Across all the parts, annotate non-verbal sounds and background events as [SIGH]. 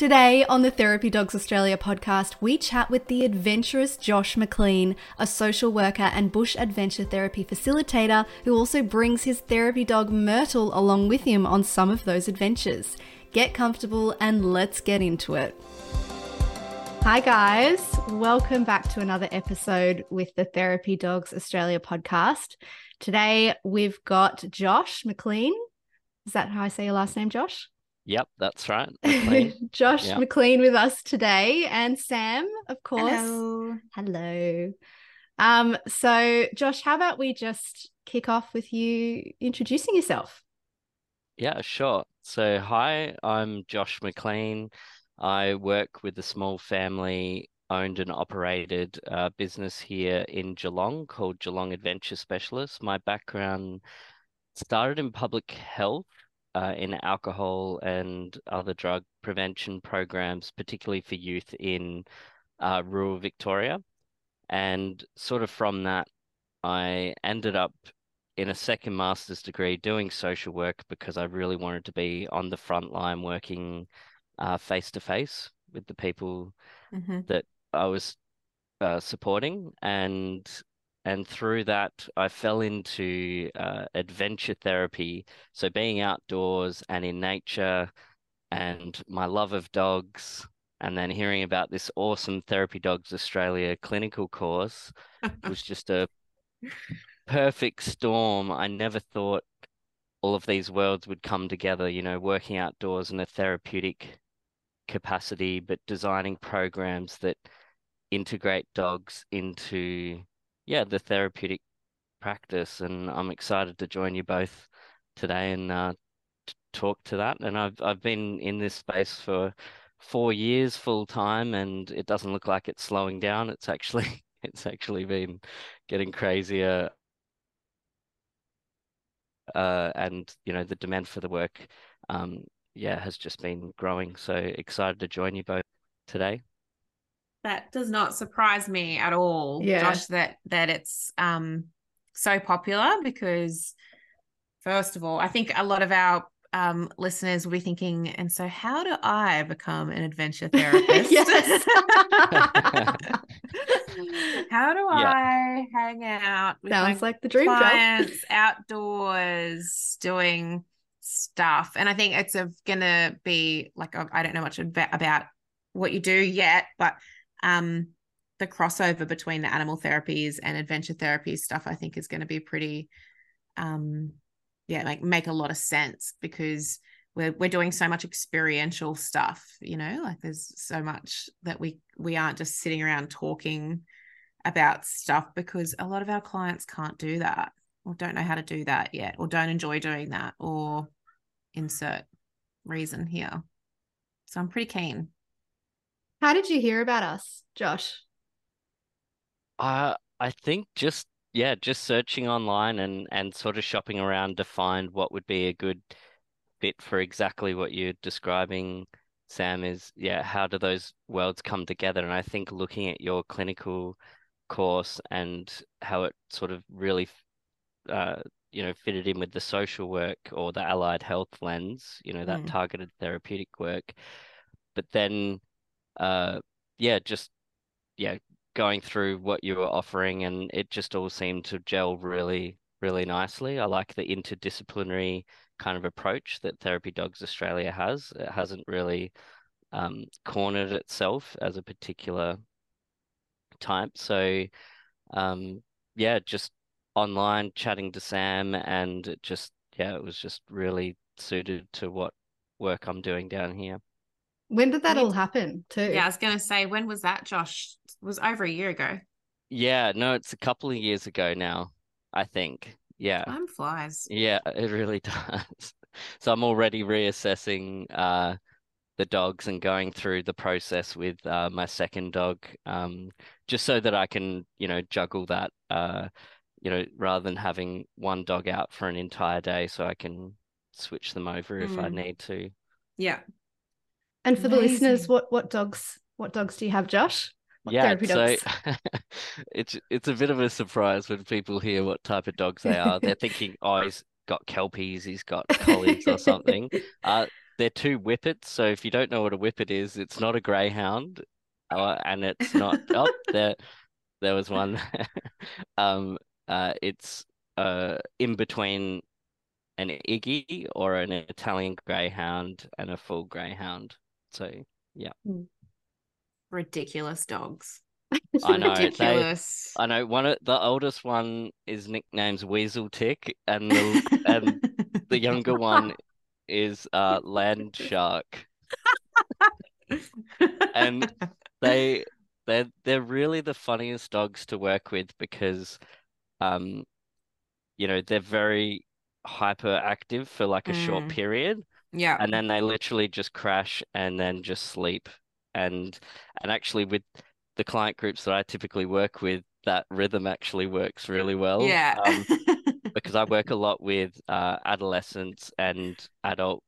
Today on the Therapy Dogs Australia podcast, we chat with the adventurous Josh McLean, a social worker and bush adventure therapy facilitator who also brings his therapy dog Myrtle along with him on some of those adventures. Get comfortable and let's get into it. Hi, guys. Welcome back to another episode with the Therapy Dogs Australia podcast. Today we've got Josh McLean. Is that how I say your last name, Josh? Yep, that's right. [LAUGHS] Josh yep. McLean with us today, and Sam, of course. Hello. Hello. Um, so Josh, how about we just kick off with you introducing yourself? Yeah, sure. So hi, I'm Josh McLean. I work with a small family owned and operated uh, business here in Geelong called Geelong Adventure Specialists. My background started in public health uh, in alcohol and other drug prevention programs, particularly for youth in uh, rural Victoria. And sort of from that, I ended up in a second master's degree doing social work because I really wanted to be on the front line working face to face with the people mm-hmm. that I was uh, supporting. And and through that i fell into uh, adventure therapy. So being outdoors and in nature and my love of dogs and then hearing about this awesome therapy dogs australia clinical course [LAUGHS] was just a perfect storm. I never thought all of these worlds would come together you know working outdoors in a therapeutic capacity but designing programs that integrate dogs into yeah, the therapeutic practice. And I'm excited to join you both today and uh, talk to that. And I've I've been in this space for four years full time, and it doesn't look like it's slowing down. It's actually [LAUGHS] it's actually been getting crazier. Uh, and you know the demand for the work, um, yeah, has just been growing. So excited to join you both today that does not surprise me at all, yeah. Josh, that that it's um so popular because first of all, I think a lot of our um, listeners will be thinking, and so how do I become an adventure [LAUGHS] therapist? [LAUGHS] how do yeah. I hang out with Sounds like the dream clients job. outdoors doing stuff? And I think it's gonna be like I don't know much about what you do yet, but um, the crossover between the animal therapies and adventure therapy stuff, I think, is going to be pretty, um, yeah, like make a lot of sense because we're we're doing so much experiential stuff. You know, like there's so much that we we aren't just sitting around talking about stuff because a lot of our clients can't do that or don't know how to do that yet or don't enjoy doing that or insert reason here. So I'm pretty keen. How did you hear about us, Josh? Uh, I think just yeah, just searching online and and sort of shopping around to find what would be a good fit for exactly what you're describing, Sam, is yeah, how do those worlds come together? And I think looking at your clinical course and how it sort of really uh, you know, fitted in with the social work or the allied health lens, you know, that mm. targeted therapeutic work. But then uh, yeah, just yeah, going through what you were offering, and it just all seemed to gel really, really nicely. I like the interdisciplinary kind of approach that Therapy Dogs Australia has. It hasn't really um, cornered itself as a particular type. So, um, yeah, just online chatting to Sam, and it just yeah, it was just really suited to what work I'm doing down here. When did that all happen too? Yeah, I was going to say, when was that, Josh? It was over a year ago. Yeah, no, it's a couple of years ago now, I think. Yeah. Time flies. Yeah, it really [LAUGHS] does. So I'm already reassessing uh, the dogs and going through the process with uh, my second dog, um, just so that I can, you know, juggle that, uh, you know, rather than having one dog out for an entire day, so I can switch them over mm. if I mm. need to. Yeah, and for Amazing. the listeners, what what dogs what dogs do you have, Josh? What yeah, so [LAUGHS] it's it's a bit of a surprise when people hear what type of dogs they are. They're [LAUGHS] thinking, oh, he's got kelpies, he's got collies or something. [LAUGHS] Uh, they're two whippets. So if you don't know what a whippet is, it's not a greyhound, uh, and it's not. oh, there, there was one. um, uh, it's uh in between an Iggy or an Italian greyhound and a full greyhound. So yeah. Ridiculous dogs. [LAUGHS] I know, they- I know one of the oldest one is nicknamed Weasel Tick, and the and the younger one is uh Land Shark. And They they're they're really the funniest dogs to work with because um you know they're very hyperactive for like a short Mm. period yeah. and then they literally just crash and then just sleep and and actually with the client groups that I typically work with that rhythm actually works really well yeah. um, [LAUGHS] because I work a lot with uh, adolescents and adult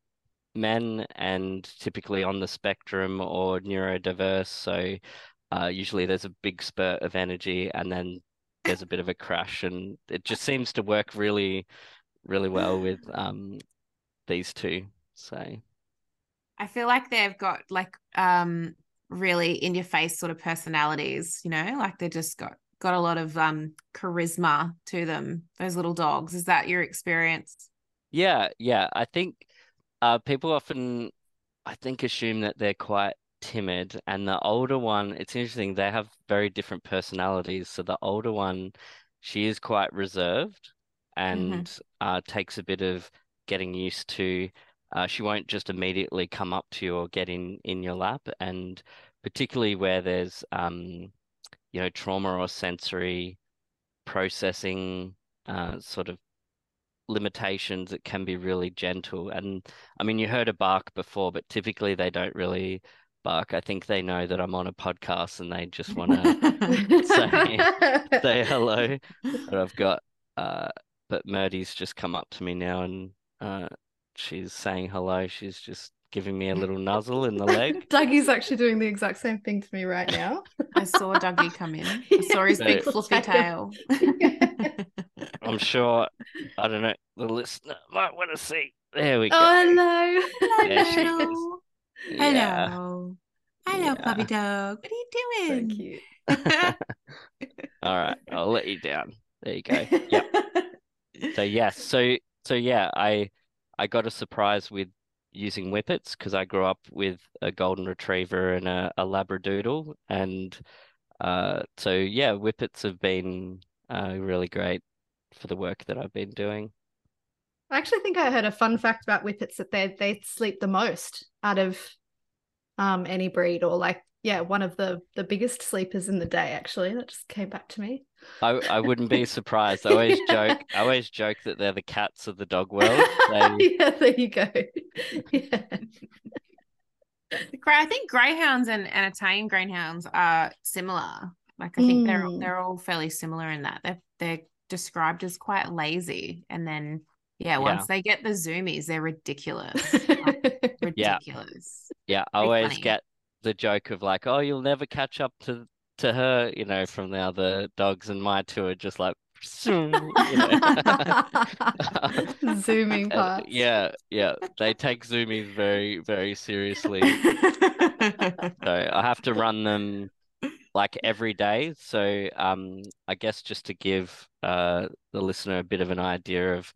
men, and typically on the spectrum or neurodiverse. So uh, usually there's a big spurt of energy, and then there's a bit of a crash, and it just seems to work really, really well with um these two. So I feel like they've got like um really in your face sort of personalities, you know, like they just got got a lot of um charisma to them. Those little dogs. Is that your experience? yeah, yeah, I think uh people often I think assume that they're quite timid, and the older one, it's interesting, they have very different personalities. So the older one, she is quite reserved and uh, takes a bit of getting used to. Uh, she won't just immediately come up to you or get in in your lap, and particularly where there's um, you know, trauma or sensory processing uh, sort of limitations, it can be really gentle. And I mean, you heard a bark before, but typically they don't really bark. I think they know that I'm on a podcast and they just want to [LAUGHS] say- [LAUGHS] say hello. But I've got uh but Myrtle's just come up to me now and uh she's saying hello. She's just giving me a little [LAUGHS] nuzzle in the leg. [LAUGHS] Dougie's actually doing the exact same thing to me right now. [LAUGHS] I saw Dougie come in. I saw his big fluffy tail. I'm sure I don't know, the listener might want to see. There we go. Oh, hello. There she. Hello. Yeah. Hello. Hello, Yeah. puppy dog. What are you So doing? cute. All right, I'll let you down. There you go. Yep. So yes, so so yeah, I I got a surprise with using whippets because I grew up with a golden retriever and a, a labradoodle, and uh, so yeah, whippets have been uh, really great for the work that I've been doing. I actually think I heard a fun fact about whippets that they they sleep the most out of um any breed or like yeah, one of the the biggest sleepers in the day actually. That just came back to me. I I wouldn't be [LAUGHS] surprised. I always joke. I always joke that they're the cats of the dog world. They, [LAUGHS] yeah, there you go. [LAUGHS] yeah. Gra- I think greyhounds and, and Italian greyhounds are similar. Like I think they're Mm. they're all fairly similar in that they're they're described as quite lazy, and then yeah, once they get the zoomies, they're ridiculous, Like, Yeah. ridiculous. Yeah, I Very always funny. get the joke of like, oh, you'll never catch up to to her, you know, from the other dogs, and my two are just like, zoom, you know. [LAUGHS] Zooming [LAUGHS] past. yeah, yeah, they take zoomies very, very seriously. So I have to run them like every day. So um, I guess just to give uh the listener a bit of an idea of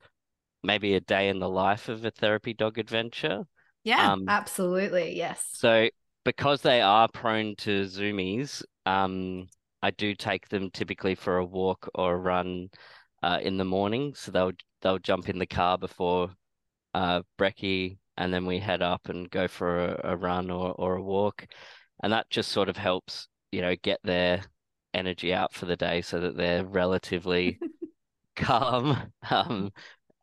maybe a day in the life of a therapy dog adventure. yeah, Um, Absolutely, yes. So because they are prone to zoomies, um, I do take them typically for a walk or a run uh, in the morning. So they'll they'll jump in the car before uh, brekkie, and then we head up and go for a, a run or, or a walk, and that just sort of helps, you know, get their energy out for the day so that they're relatively [LAUGHS] calm. Um,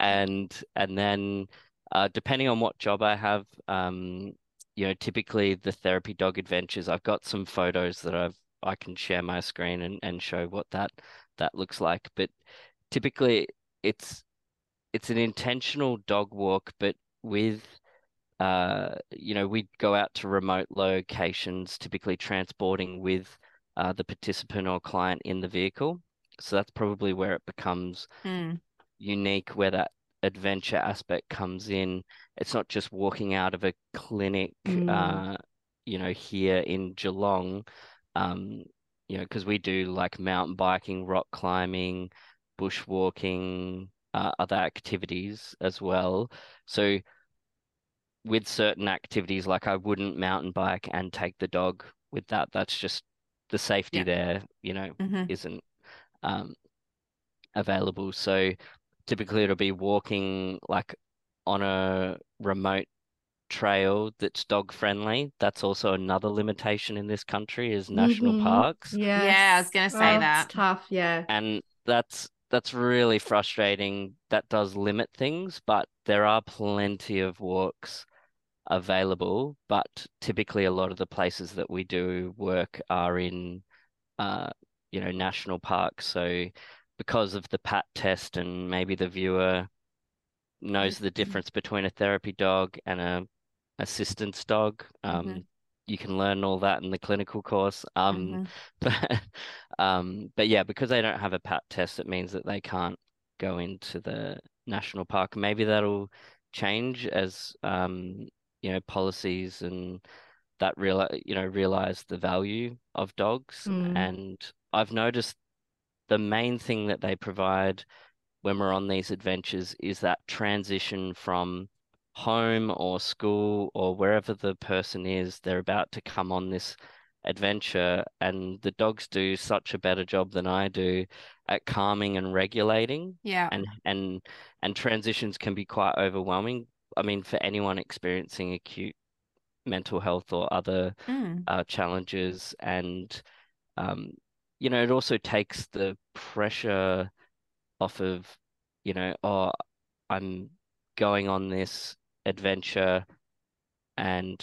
and and then uh, depending on what job I have, um, you know, typically the therapy dog adventures, I've got some photos that I've I can share my screen and, and show what that that looks like. But typically it's it's an intentional dog walk, but with uh, you know, we'd go out to remote locations, typically transporting with uh, the participant or client in the vehicle. So that's probably where it becomes Mm. unique, where that adventure aspect comes in. It's not just walking out of a clinic, Mm. uh, you know, here in Geelong, um, you know, because we do like mountain biking, rock climbing, bushwalking, uh, other activities as well. So with certain activities, like I wouldn't mountain bike and take the dog with that. That's just the safety Yeah. there, you know, Mhm. isn't um available. So typically it'll be walking like on a remote trail that's dog friendly. That's also another limitation in this country is national Mhm. parks. Yes. Yeah, I was gonna say Oh, that. It's tough. Yeah. And that's that's really frustrating. That does limit things, but there are plenty of walks available. But typically, a lot of the places that we do work are in, uh, you know, national parks. So because of the PAT test, and maybe the viewer knows the difference between a therapy dog and a assistance dog. Um, Mhm. you can learn all that in the clinical course. Um, Mhm. [LAUGHS] but um, but yeah, because they don't have a PAT test, it means that they can't go into the national park. Maybe that'll change as um, you know, policies and that real you know, realize the value of dogs. Mm. And I've noticed the main thing that they provide when we're on these adventures is that transition from home or school or wherever the person is, they're about to come on this adventure, and the dogs do such a better job than I do at calming and regulating, Yeah. and and and transitions can be quite overwhelming. I mean, for anyone experiencing acute mental health or other Mm. uh, challenges, and um, you know, it also takes the pressure off of, you know, oh, I'm going on this adventure and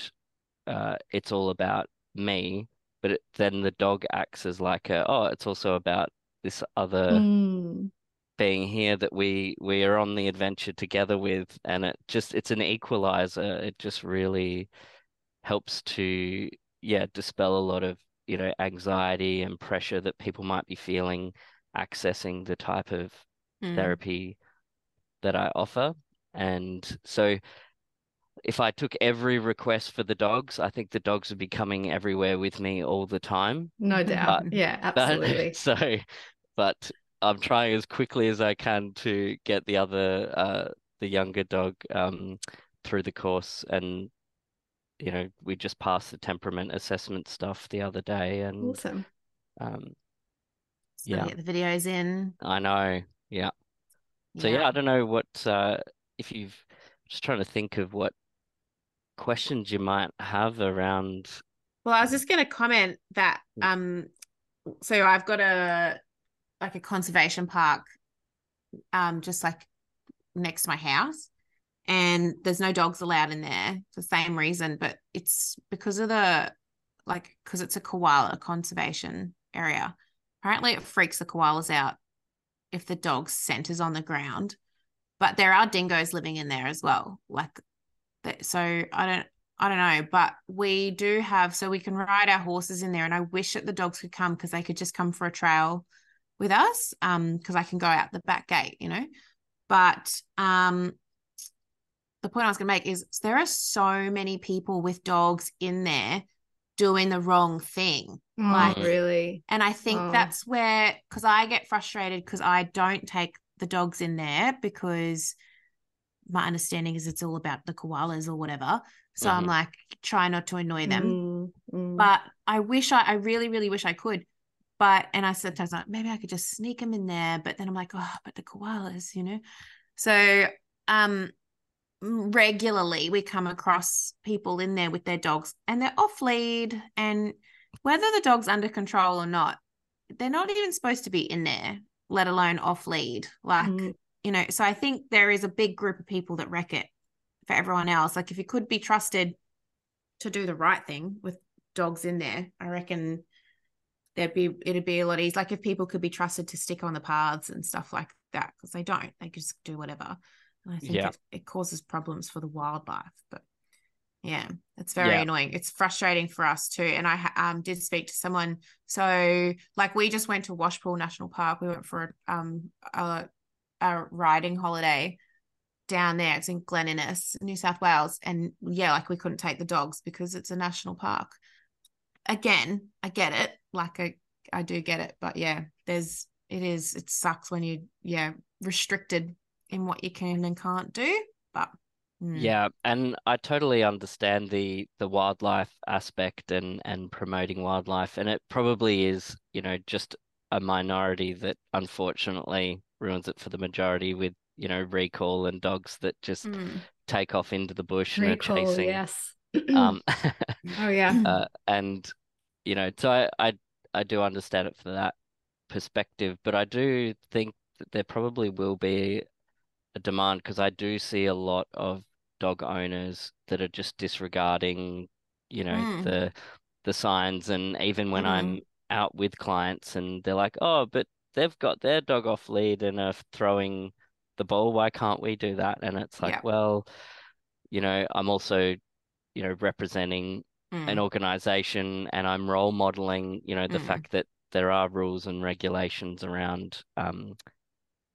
uh, it's all about me, but it, then the dog acts as like a, oh, it's also about this other Mm. being here that we we are on the adventure together with, and it just it's an equalizer. It just really helps to yeah dispel a lot of you know anxiety and pressure that people might be feeling accessing the type of Mm. therapy that I offer. And so if I took every request for the dogs, I think the dogs would be coming everywhere with me all the time. No doubt. yeah, [LAUGHS] But absolutely. so, but I'm trying as quickly as I can to get the other, uh, the younger dog, um, through the course. And, you know, we just passed the temperament assessment stuff the other day, and Awesome. um, So yeah. get the videos in. I know, yeah. So yeah, I don't know what uh, if you've just trying to think of what questions you might have around. Well, I was just going to comment that um so I've got a like a conservation park um just like next to my house and there's no dogs allowed in there for the same reason but it's because of the like because it's a koala conservation area apparently it freaks the koalas out if the dog scent is on the ground but there are dingoes living in there as well like so I don't I don't know, but we do have so we can ride our horses in there, and I wish that the dogs could come because they could just come for a trail with us, um, because I can go out the back gate, you know. But um, the point I was going to make is there are so many people with dogs in there doing the wrong thing, Oh, Like- really? and I think Oh. that's where because I get frustrated because I don't take the dogs in there because my understanding is it's all about the koalas or whatever. So I'm Mhm. like, try not to annoy them. Mm, mm. But I wish I, I really, really wish I could. But and I sometimes like maybe I could just sneak them in there. But then I'm like, oh, but the koalas, you know. So um, regularly we come across people in there with their dogs, and they're off lead, and whether the dog's under control or not, they're not even supposed to be in there, let alone off lead. Like Mm. you know. So I think there is a big group of people that wreck it for everyone else. Like if you could be trusted to do the right thing with dogs in there, I reckon there'd be it'd be a lot easier. Like if people could be trusted to stick on the paths and stuff like that, because they don't, they just do whatever. And I think Yeah. it, it causes problems for the wildlife. But yeah, it's very Yeah. annoying. It's frustrating for us too. And I um did speak to someone. So like we just went to Washpool National Park. We went for a, um a, a riding holiday down there. It's in Glen Innes, New South Wales. And yeah, like we couldn't take the dogs because it's a national park. Again, I get it. Like I, I do get it. But yeah, there's, it is, it sucks when you, yeah, restricted in what you can and can't do. But mm. yeah, and I totally understand the the wildlife aspect and and promoting wildlife, and it probably is, you know, just a minority that unfortunately ruins it for the majority with you know recall and dogs that just Mm. take off into the bush Recall, and are chasing yes. [CLEARS THROAT] um [CLEARS THROAT] [LAUGHS] oh yeah. uh, and you know so I, I I do understand it for that perspective but I do think that there probably will be a demand because I do see a lot of dog owners that are just disregarding you know Mm. the the signs and even when Mhm. I'm out with clients and they're like oh but they've got their dog off lead and are throwing the ball why can't we do that and it's like Yeah. well you know I'm also you know representing Mm. an organization and I'm role modeling, you know, the Mm. fact that there are rules and regulations around um,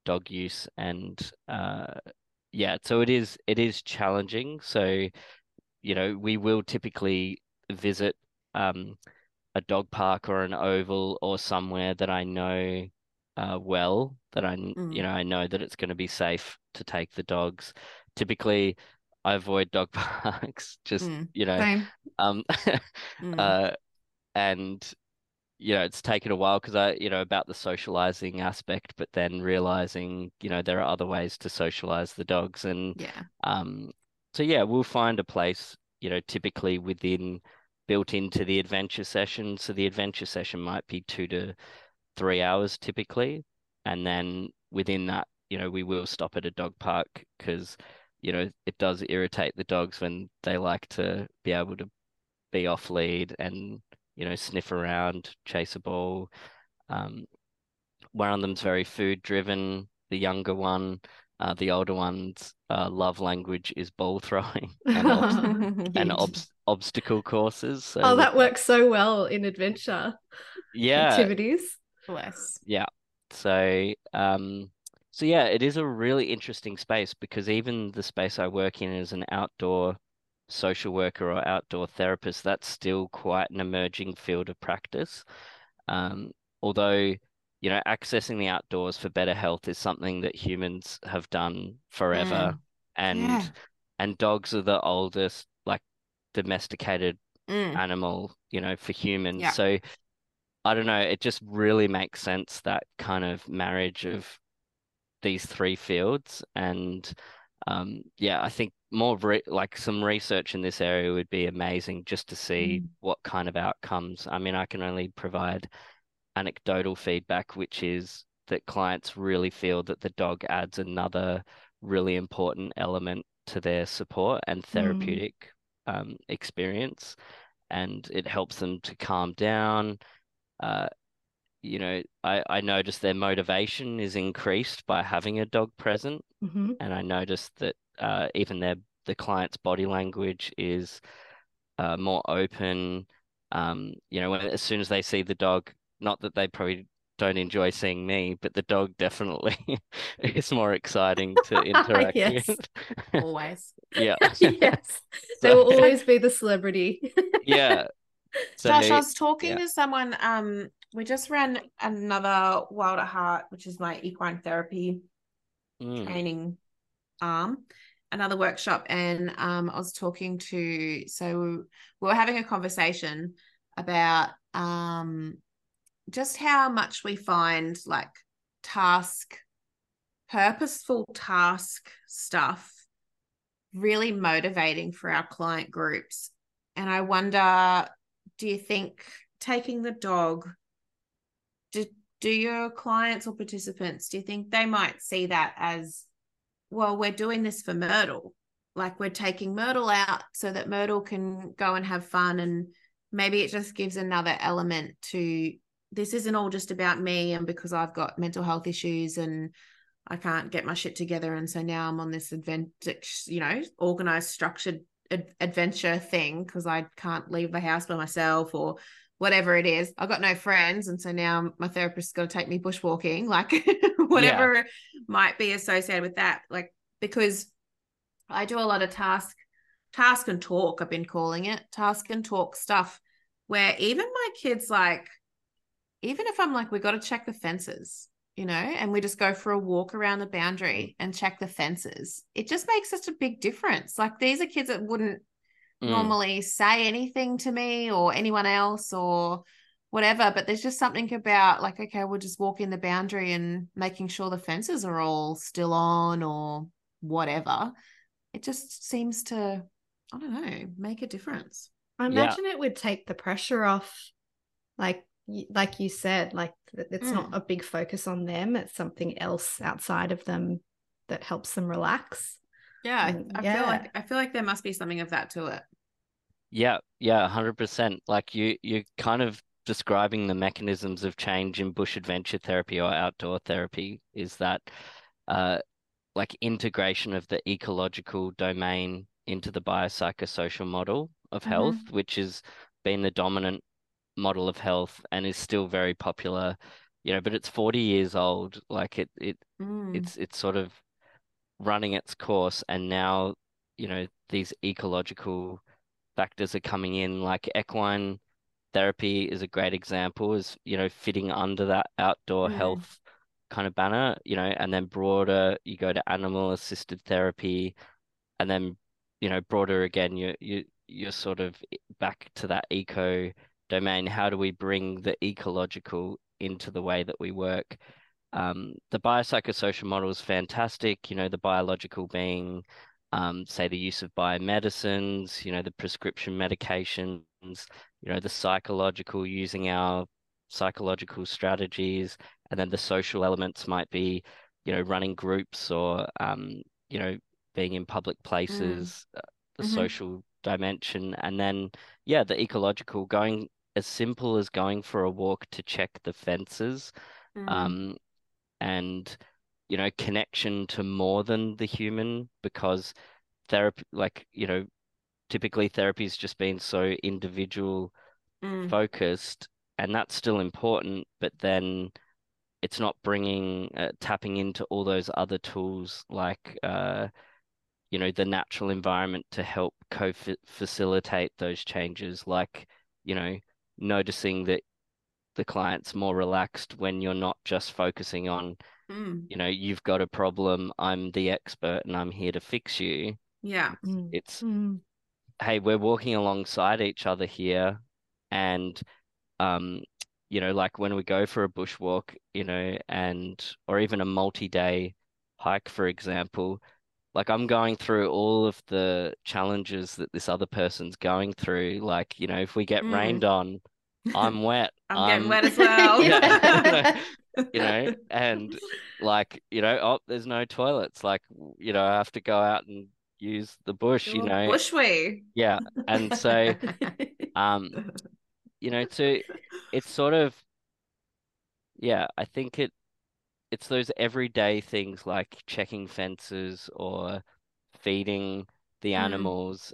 dog use and uh, yeah, so it is it is challenging. So, you know, we will typically visit um, a dog park or an oval or somewhere that I know uh, well, that I, kn- you Mm. know, I know that it's going to be safe to take the dogs. Typically, I avoid dog [LAUGHS] parks, just, Mm. you know, Same. um, [LAUGHS] Mm. uh, and you know, it's taken a while because I, you know, about the socializing aspect, but then realizing, you know, there are other ways to socialize the dogs, and yeah. um, so yeah, we'll find a place, you know, typically within built into the adventure session. So the adventure session might be two to three hours typically, and then within that, you know, we will stop at a dog park because, you know, it does irritate the dogs when they like to be able to be off lead and, you know, sniff around, chase a ball. Um, one of them's very food driven, the younger one. Uh, the older one's uh, love language is ball throwing [LAUGHS] and, obs- [LAUGHS] and Huge. obs- obstacle courses. So oh, that works so well in adventure yeah, activities. Bless. Yeah. So, um, so yeah, it is a really interesting space because even the space I work in is an outdoor social worker or outdoor therapist, that's still quite an emerging field of practice. Um, although, you know, accessing the outdoors for better health is something that humans have done forever, Mm. and Yeah. and dogs are the oldest, like, domesticated Mm. animal, you know, for humans. Yeah. So I don't know, it just really makes sense that kind of marriage of these three fields. And um, yeah, I think more re like some research in this area would be amazing just to see Mm. what kind of outcomes. I mean, I can only provide anecdotal feedback, which is that clients really feel that the dog adds another really important element to their support and therapeutic um, experience, and it helps them to calm down. Uh, you know, I, I noticed their motivation is increased by having a dog present, hmm and I noticed that uh, even their the client's body language is uh, more open. Um, you know, when as soon as they see the dog, not that they probably don't enjoy seeing me, but the dog definitely [LAUGHS] is more exciting to [LAUGHS] interact Yes. with. Always. [LAUGHS] Yeah. yes. They So- will always be the celebrity. Yeah. [LAUGHS] So Josh, I was talking yeah. to someone. Um, we just ran another Wild at Heart, which is my equine therapy mm, training arm, another workshop, and um, I was talking to. So we were having a conversation about um, just how much we find like task, purposeful task stuff really motivating for our client groups. And I wonder, do you think taking the dog, do, do your clients or participants, do you think they might see that as, well, we're doing this for Myrtle? Like we're taking Myrtle out so that Myrtle can go and have fun. And maybe it just gives another element to this isn't all just about me and because I've got mental health issues and I can't get my shit together. And so now I'm on this adventure, you know, organized, structured ad- adventure thing because I can't leave the house by myself or whatever it is. I've got no friends. And so now my therapist's got to take me bushwalking, [LAUGHS] like whatever might be associated with that. Like, because I do a lot of task, task and talk. I've been calling it task and talk stuff, where even my kids like, even if I'm like, we got to check the fences, you know, and we just go for a walk around the boundary and check the fences. It just makes such a big difference. Like these are kids that wouldn't Mm. normally say anything to me or anyone else or whatever but there's just something about like okay we'll just walk in the boundary and making sure the fences are all still on or whatever it just seems to i don't know make a difference I Yeah. imagine it would take the pressure off, like y- like you said, like th- it's not a big focus on them. It's something else outside of them that helps them relax. yeah Mm, i yeah. feel like i feel like there must be something of that to it Yeah, yeah, 100%. Like you you're kind of describing the mechanisms of change in bush adventure therapy or outdoor therapy is that uh like integration of the ecological domain into the biopsychosocial model of Mhm. health, which has been the dominant model of health and is still very popular, you know, but it's 40 years old. Like it it Mm. it's it's sort of running its course and now you know these ecological factors are coming in like equine therapy is a great example is you know fitting under that outdoor Mm. health kind of banner you know and then broader you go to animal assisted therapy and then you know broader again you you you're sort of back to that eco domain how do we bring the ecological into the way that we work um, the biopsychosocial model is fantastic. You know, the biological being, um, say, the use of biomedicines, you know, the prescription medications, you know, the psychological, using our psychological strategies, and then the social elements might be, you know, running groups or, um, you know, being in public places, uh, the Mhm. social dimension, and then, yeah, the ecological, going as simple as going for a walk to check the fences Mm. um, and you know connection to more than the human because therapy like you know typically therapy's just been so individual Mm. focused and that's still important but then it's not bringing uh, tapping into all those other tools like uh you know the natural environment to help co-facilitate those changes like you know noticing that the client's more relaxed when you're not just focusing on Mm. you know you've got a problem I'm the expert and I'm here to fix you yeah Mm. it's Mm. hey we're walking alongside each other here and um you know like when we go for a bushwalk you know and or even a multi-day hike for example like I'm going through all of the challenges that this other person's going through like you know if we get Mm. rained on I'm wet [LAUGHS] i'm getting I'm- wet as well [LAUGHS] Yeah. [LAUGHS] you know, and like, you know, oh, there's no toilets. Like, you know, I have to go out and use the bush, you know. bushwee Yeah. And so, um, you know, to it's sort of, yeah, I think it it's those everyday things like checking fences or feeding the Mm. animals,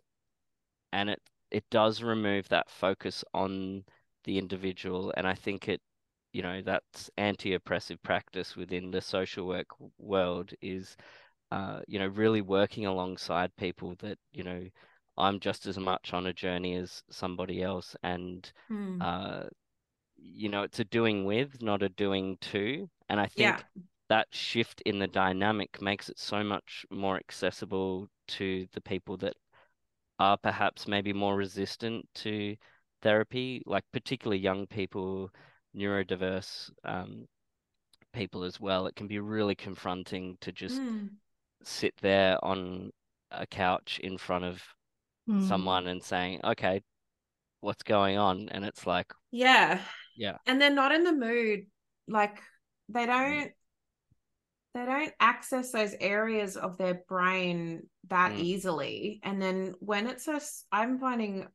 and it it does remove that focus on the individual, and I think it, you know, that's anti-oppressive practice within the social work world is, uh, you know, really working alongside people that, you know, I'm just as much on a journey as somebody else, and Mm. uh, you know, it's a doing with, not a doing to. And I think Yeah. that shift in the dynamic makes it so much more accessible to the people that are perhaps maybe more resistant to therapy, like particularly young people, neurodiverse um, people as well. It can be really confronting to just Mm. sit there on a couch in front of Mm. someone and saying, okay, what's going on? And it's like, Yeah. Yeah. And they're not in the mood. Like they Mm. don't they don't access those areas of their brain that Mm. easily. And then when it's a I'm finding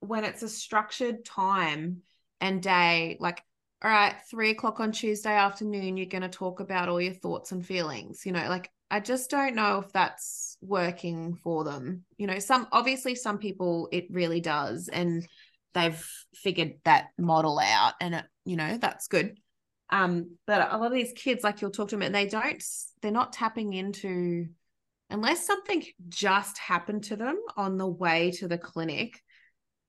when it's a structured time and day, like all right, three o'clock on Tuesday afternoon, you're gonna talk about all your thoughts and feelings. You know, like I just don't know if that's working for them. You know, some obviously some people it really does, and they've figured that model out, and it, you know, that's good. Um, but a lot of these kids, like you'll talk to them, and they don't, they're not tapping into unless something just happened to them on the way to the clinic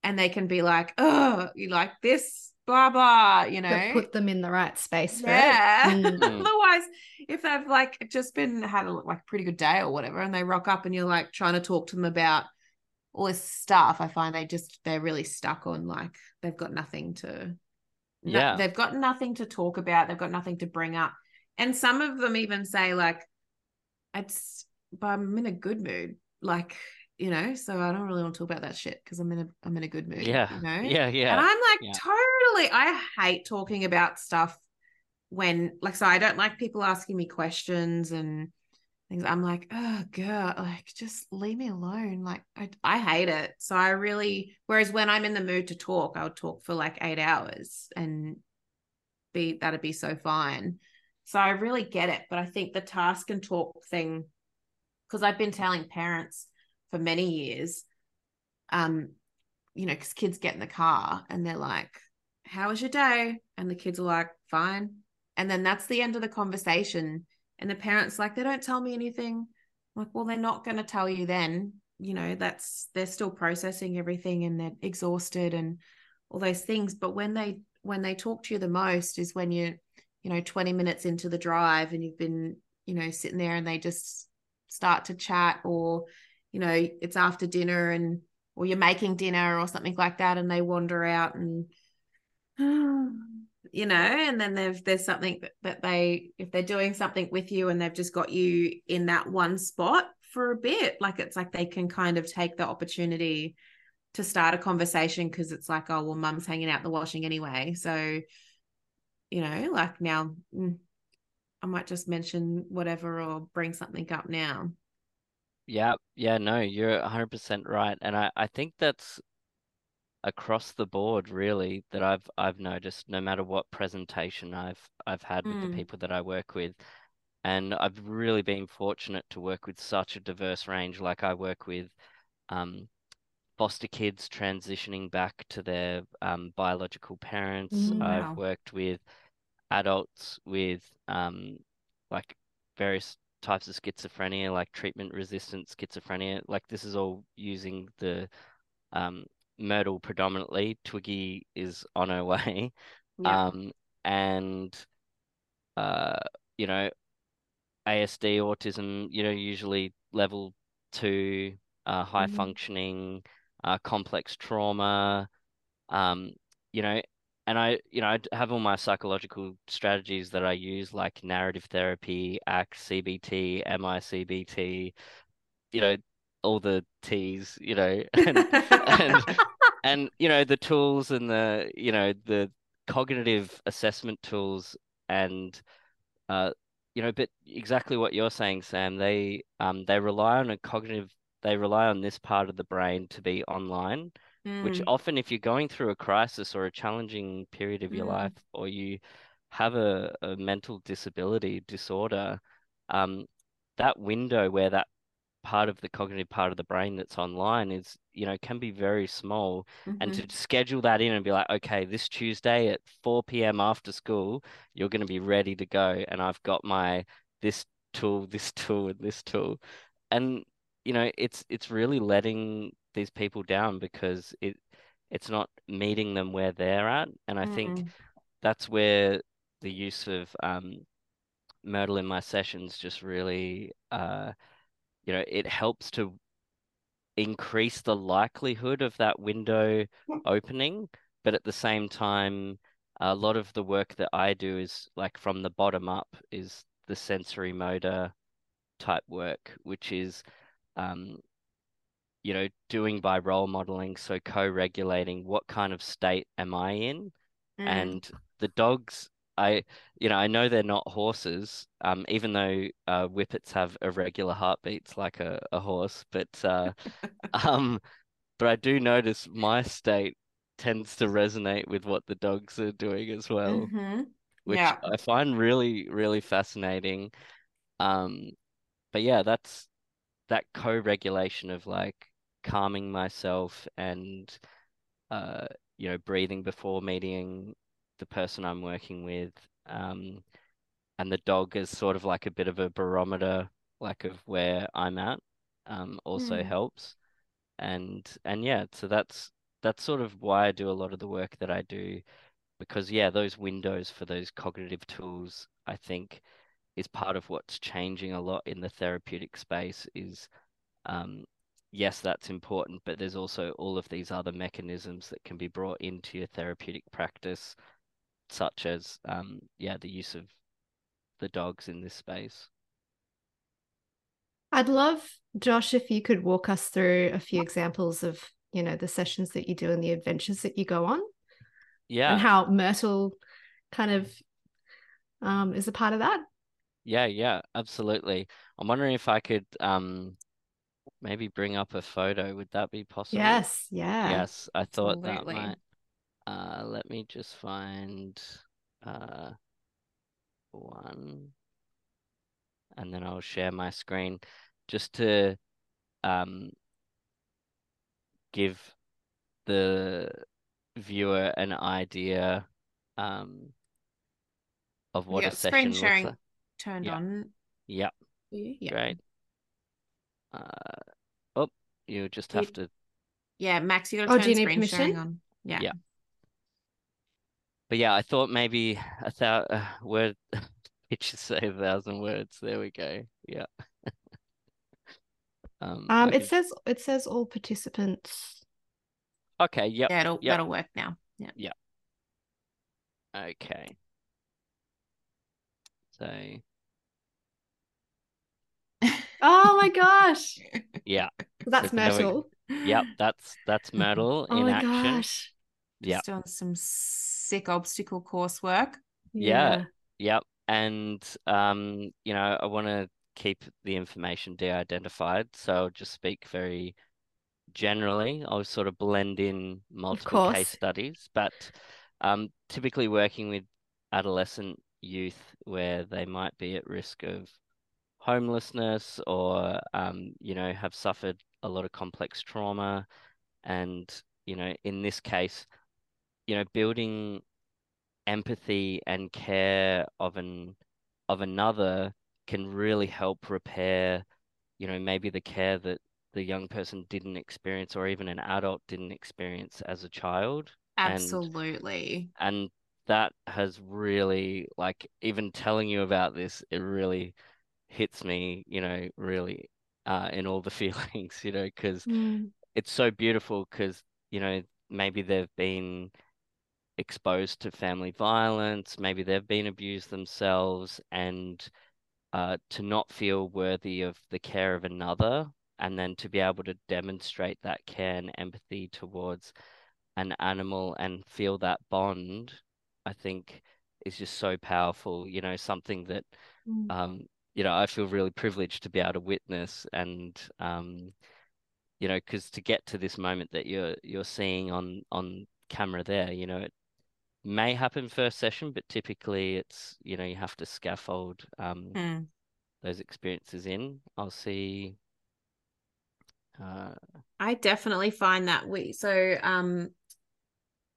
and they can be like, oh, you like this, blah, blah, you know. Put them in the right space for yeah. it. Mm. [LAUGHS] Otherwise, if they've like just been had a like pretty good day or whatever, and they rock up and you're like trying to talk to them about all this stuff, I find they just they're really stuck on like they've got nothing to no- Yeah. they've got nothing to talk about, they've got nothing to bring up. And some of them even say like it's but I'm in a good mood. Like, you know, so I don't really want to talk about that shit because I'm in a I'm in a good mood. Yeah. You know? Yeah, yeah. And I'm like, Yeah. totally. I hate talking about stuff when, like, so I don't like people asking me questions and things. I'm like, oh, girl, like, just leave me alone. Like, I, I hate it. So I really, whereas when I'm in the mood to talk, i'll talk for like eight hours and be, that'd be so fine. So I really get it. But I think the task and talk thing, because I've been telling parents for many years, um, you know, because kids get in the car and they're like, How was your day? And the kids are like, Fine. And then that's the end of the conversation. And the parents, like, they don't tell me anything. I'm like, well, they're not going to tell you then. You know, that's they're still processing everything and they're exhausted and all those things. But when they when they talk to you the most is when you, you know, 20 minutes into the drive and you've been, you know, sitting there and they just start to chat or, you know, it's after dinner and or you're making dinner or something like that and they wander out and [SIGHS] [SIGHS] you know and then there's there's something that, that they if they're doing something with you and they've just got you in that one spot for a bit like it's like they can kind of take the opportunity to start a conversation because it's like oh well mum's hanging out the washing anyway. So you know like now mm, i might just mention whatever or bring something up now. Yeah, yeah, no, you're 100% right. And I, I think that's across the board really that I've I've noticed no matter what presentation I've I've had with the Mm. people that I work with. And I've really been fortunate to work with such a diverse range. Like I work with um, foster kids transitioning back to their um, biological parents. Mm, I've worked with adults with um, like various types of schizophrenia, like treatment resistant schizophrenia. Like this is all using the um, Myrtle predominantly. Twiggy is on her [LAUGHS] way. yeah Um, and uh, you know, ASD, autism, you know, usually level two, uh, high Mhm. functioning, uh, complex trauma, um, you know, and I, you know, I have all my psychological strategies that I use, like narrative therapy, ACT, CBT, MICBT, you know, all the T's, you know, [LAUGHS] and and and you know the tools and the you know the cognitive assessment tools and uh you know but exactly what you're saying Sam they um they rely on a cognitive they rely on this part of the brain to be online which Mm, often if you're going through a crisis or a challenging period of your Mm. life or you have a, a mental disability disorder um that window where that part of the cognitive part of the brain that's online is you know can be very small and mhm. to schedule that in and be like, okay, this Tuesday at 4 p.m. after school, you're going to be ready to go. And I've got my this tool, [LAUGHS] this tool, and this tool. And, you know, it's it's really letting these people down because it it's not meeting them where they're at. And I think Mm. that's where the use of um, Myrtle in my sessions just really, uh, you know, it helps to increase the likelihood of that window opening, but at the same time, a lot of the work that I do is like from the bottom up is the sensory motor type work, which is um, you know, doing by role modeling, so co-regulating what kind of state am I in? Mm. And the dogs, I, you know, I know they're not horses, um, even though uh, whippets have irregular heartbeats like a, a horse, but uh, [LAUGHS] um, but I do notice my state tends to resonate with what the dogs are doing as well, Mhm. which Yeah. I find really, really fascinating. Um, but yeah, that's that co-regulation of like calming myself and uh, you know, breathing before meeting the person I'm working with. Um, and the dog is sort of like a bit of a barometer like of where I'm at um, also Mm. helps. And and yeah, so that's that's sort of why I do a lot of the work that I do because yeah, those windows for those cognitive tools, I think, is part of what's changing a lot in the therapeutic space is um, yes, that's important, but there's also all of these other mechanisms that can be brought into your therapeutic practice, such as um, yeah, the use of the dogs in this space. I'd love, Josh, if you could walk us through a few examples of, you know, the sessions that you do and the adventures that you go on Yeah, and how Myrtle kind of um, is a part of that. yeah, yeah, absolutely. I'm wondering if I could um maybe bring up a photo. Would that be possible? Yes, yeah. Yes, I thought that Absolutely. might. Uh, let me just find uh one, and then I'll share my screen just to um give the viewer an idea um of You what a got screen session looks sharing like. turned Yeah. on. Yep. Yeah. great. Uh, oh, you just You- have to Yeah, Max, you got Oh, to do you turn need screen sharing permission? on. Yeah. Yeah. But yeah, I thought maybe a thousand uh, word [LAUGHS] pictures say a thousand words. There we go. Yeah. [LAUGHS] Um, Um, I it says it says all participants. okay. Yep. Yeah, it'll Yep. that'll work now. Yeah. Yeah. Okay. So [LAUGHS] Oh my gosh. yeah. That's So now we- Myrtle. Yep. That's that's Myrtle Oh in my action. gosh. Yeah. Just doing some sick obstacle coursework. Yeah. Yep. And um, you know, I want to keep the information de-identified, so I'll just speak very generally. I'll sort of blend in multiple case studies, but um, typically working with adolescent youth where they might be at risk of homelessness or um, you know, have suffered a lot of complex trauma, and you know, in this case, you know, building empathy and care of an of another can really help repair, you know, maybe the care that the young person didn't experience or even an adult didn't experience as a child. And- Absolutely. And that has really like even telling you about this, it really hits me, you know, really uh in all the [LAUGHS] feelings, you know, because Mm. it's so beautiful because you know maybe they've been exposed to family violence, maybe they've been abused themselves, and uh, to not feel worthy of the care of another, and then to be able to demonstrate that care and empathy towards an animal and feel that bond, I think is just so powerful. You know, something that Mm. um, you know, I feel really privileged to be able to witness and um, you know, because to get to this moment that you're you're seeing on on camera there, you know, it may happen first session, but typically it's, you know, you have to scaffold um Hmm. those experiences in. I'll see uh I definitely find that we so um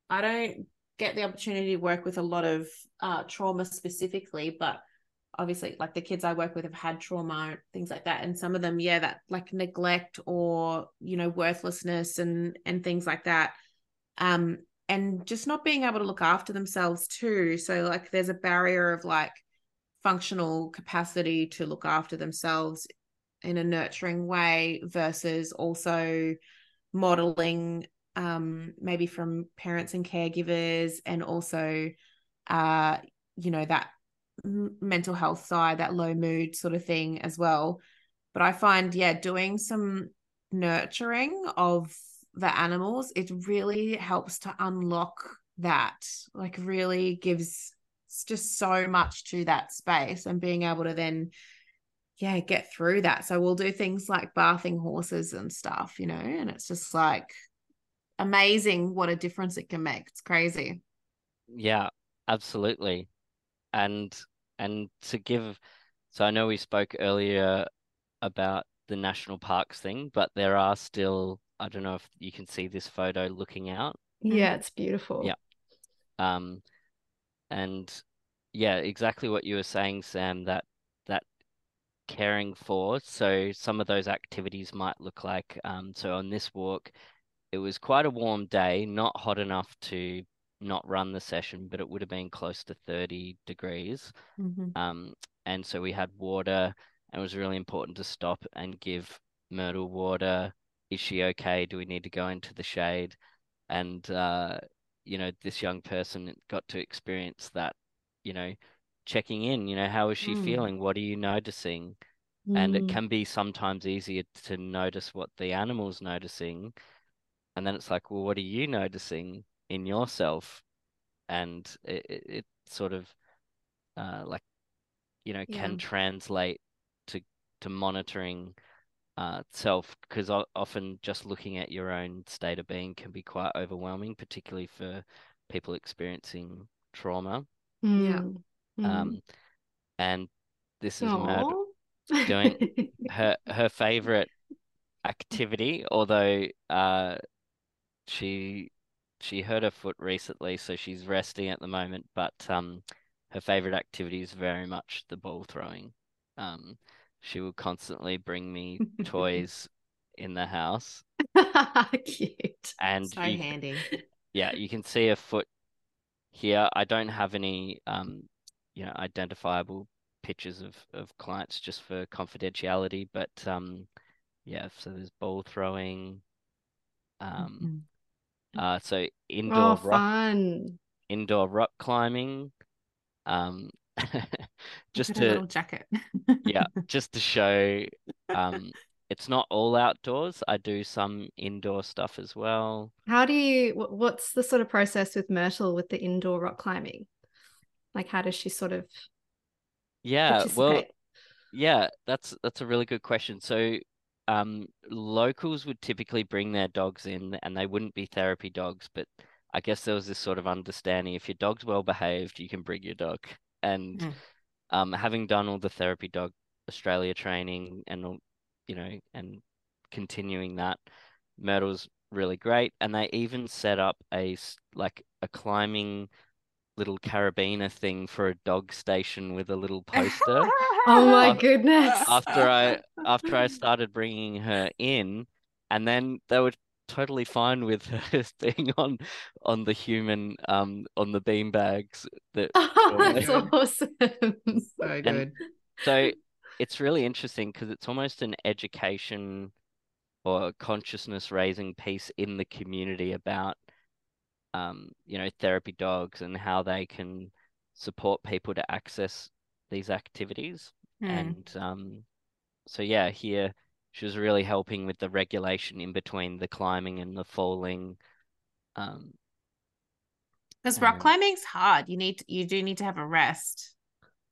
I don't get the opportunity to work with a lot of uh trauma specifically, but obviously like the kids I work with have had trauma, things like that. And some of them, yeah, that like neglect or, you know, worthlessness and and things like that. Um and just not being able to look after themselves too. So like there's a barrier of like functional capacity to look after themselves in a nurturing way versus also modeling um maybe from parents and caregivers and also uh you know that mental health side that low mood sort of thing as well but i find yeah doing some nurturing of the animals it really helps to unlock that like really gives just so much to that space and being able to then yeah get through that. So we'll do things like bathing horses and stuff you know and it's just like amazing what a difference it can make. It's crazy. Yeah, absolutely. And and to give so I know we spoke earlier about the national parks thing, but there are still I don't know if you can see this photo looking out. Yeah, it's beautiful. Yeah. Um, and yeah, exactly what you were saying, Sam, that that caring for. So some of those activities might look like um, so on this walk, it was quite a warm day, not hot enough to not run the session, but it would have been close to 30 degrees. Mhm. Um, and so we had water, and it was really important to stop and give Myrtle water. Is she okay? Do we need to go into the shade? And uh, you know, this young person got to experience that, you know, checking in, you know, how is she Mm. feeling? What are you noticing? And it Mm. can be sometimes easier to notice what the animal's noticing. And then it's like, well, what are you noticing in yourself? And it, it, it sort of uh, like, you know, can translate to to monitoring uh, self because often just looking at your own state of being can be quite overwhelming, particularly for people experiencing trauma. Yeah. Mm. Mm. Um, and this is Myrtle Aw. doing [LAUGHS] her her favorite activity, although uh, she she hurt her foot recently, so she's resting at the moment. But um, her favorite activity is very much the ball throwing. Um, she will constantly bring me [LAUGHS] toys in the house, [LAUGHS] Cute. and So you, handy. yeah, you can see a foot here. I don't have any um, you know, identifiable pictures of of clients just for confidentiality, but um, yeah, so there's ball throwing. Um, Mhm. uh, so Oh, indoor rock fun. indoor rock climbing. Um, [LAUGHS] just to little jacket. yeah, [LAUGHS] just to show um, it's not all outdoors. I do some indoor stuff as well. How do you, what's the sort of process with Myrtle with the indoor rock climbing? Like, how does she sort of Yeah, well, yeah, that's that's a really good question. So, um, locals would typically bring their dogs in, and they wouldn't be therapy dogs, but I guess there was this sort of understanding if your dog's well behaved, you can bring your dog. And Mm. Um, having done all the therapy dog Australia training and you know, and continuing that, Myrtle's really great. And they even set up a like a climbing little carabiner thing for a dog station with a little poster. [LAUGHS] Oh my Af- goodness. after I after I started bringing her in, and then they were totally fine with her [LAUGHS] thing on on the human um on the bean bags that [LAUGHS] Oh, that's awesome. [LAUGHS] so good. so it's really interesting because it's almost an education or consciousness raising piece in the community about um you know therapy dogs and how they can support people to access these activities Mm. and um so yeah here she was really helping with the regulation in between the climbing and the falling um Because rock and- climbing's hard. You need you do need to have a rest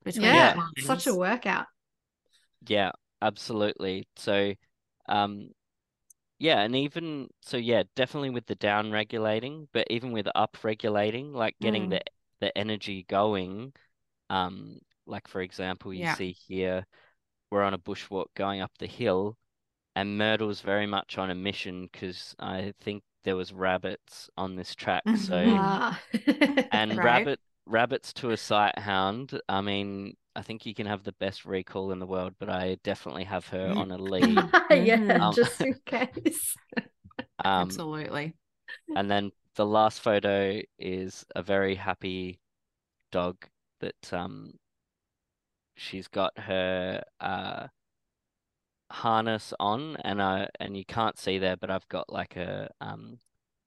between Yeah, climbs. such a workout. yeah absolutely so um yeah and even so yeah definitely with the down regulating but even with up regulating like getting Mm. the the energy going um like for example you Yeah. see here we're on a bushwalk going up the hill and Myrtle's very much on a mission because I think there was rabbits on this track [LAUGHS] so [LAUGHS] and Right. rabbit rabbits to a sight hound I mean I think you can have the best recall in the world but I definitely have her on a [LAUGHS] lead yeah, Um, just in case. um Absolutely. and then the last photo is a very happy dog that um she's got her uh harness on and I and you can't see there but I've got like a um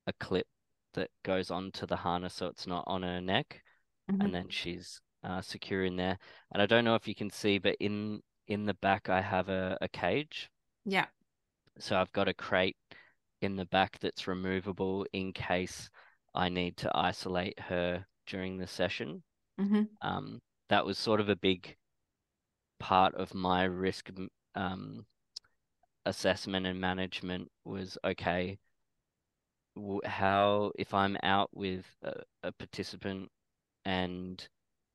a clip that goes onto the harness so it's not on her neck Mhm. and then she's uh secure in there and I don't know if you can see but in in the back I have a, a cage Yeah. so I've got a crate in the back that's removable in case I need to isolate her during the session hmm um, that was sort of a big part of my risk um, assessment and management was okay. How if I'm out with a, a participant and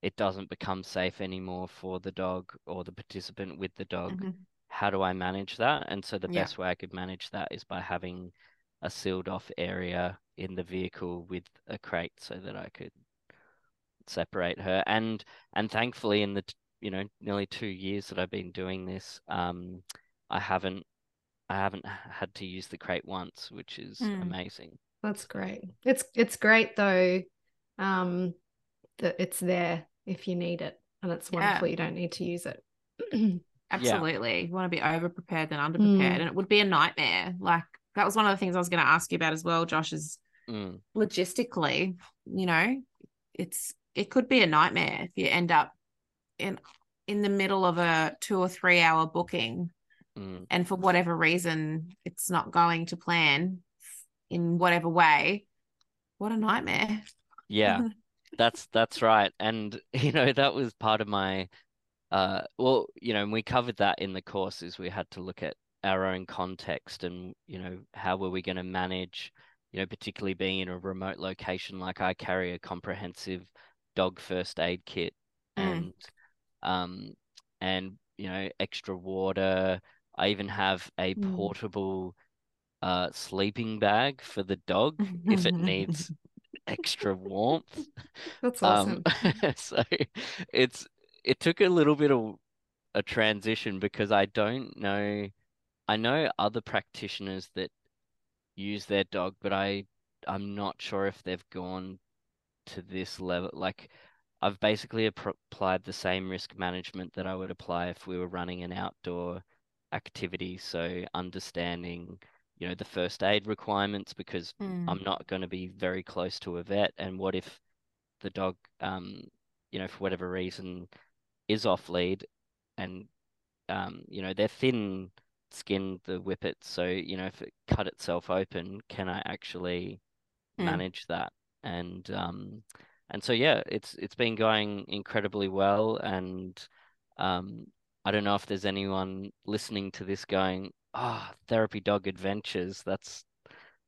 it doesn't become safe anymore for the dog or the participant with the dog hmm how do I manage that? And so the Yeah. best way I could manage that is by having a sealed off area in the vehicle with a crate so that I could separate her. And and thankfully in the t- you know nearly two years that I've been doing this, um, I haven't I haven't had to use the crate once, which is Mm. amazing. That's great. It's it's great though, um, that it's there if you need it, and it's Yeah. wonderful you don't need to use it. [CLEARS THROAT] Absolutely. You want to be over prepared than under prepared. Mm. And it would be a nightmare. Like that was one of the things I was going to ask you about as well, Josh, is Mm, logistically, you know, it's it could be a nightmare if you end up in in the middle of a two or three hour booking mm. and for whatever reason it's not going to plan in whatever way. What a nightmare. Yeah, [LAUGHS] that's that's right. And [LAUGHS] you know, that was part of my uh well, you know, and we covered that in the course is we had to look at our own context and, you know, how were we going to manage, you know, particularly being in a remote location like I carry a comprehensive dog first aid kit Mm. and um and you know, extra water. I even have a Mm. portable uh sleeping bag for the dog if it needs [LAUGHS] extra warmth. That's Um, awesome. [LAUGHS] so it's it took a little bit of a transition because I don't know. I know other practitioners that use their dog, but I I'm not sure if they've gone to this level. Like I've basically applied the same risk management that I would apply if we were running an outdoor activity. So understanding, you know, the first aid requirements because Mm. I'm not going to be very close to a vet. And what if the dog, um, you know, for whatever reason, is off lead, and um, you know, they're thin skinned, the whippets. So you know, if it cut itself open, can I actually Mm. manage that? And um, and so yeah, it's it's been going incredibly well. And um, I don't know if there's anyone listening to this going, ah, therapy dog adventures. That's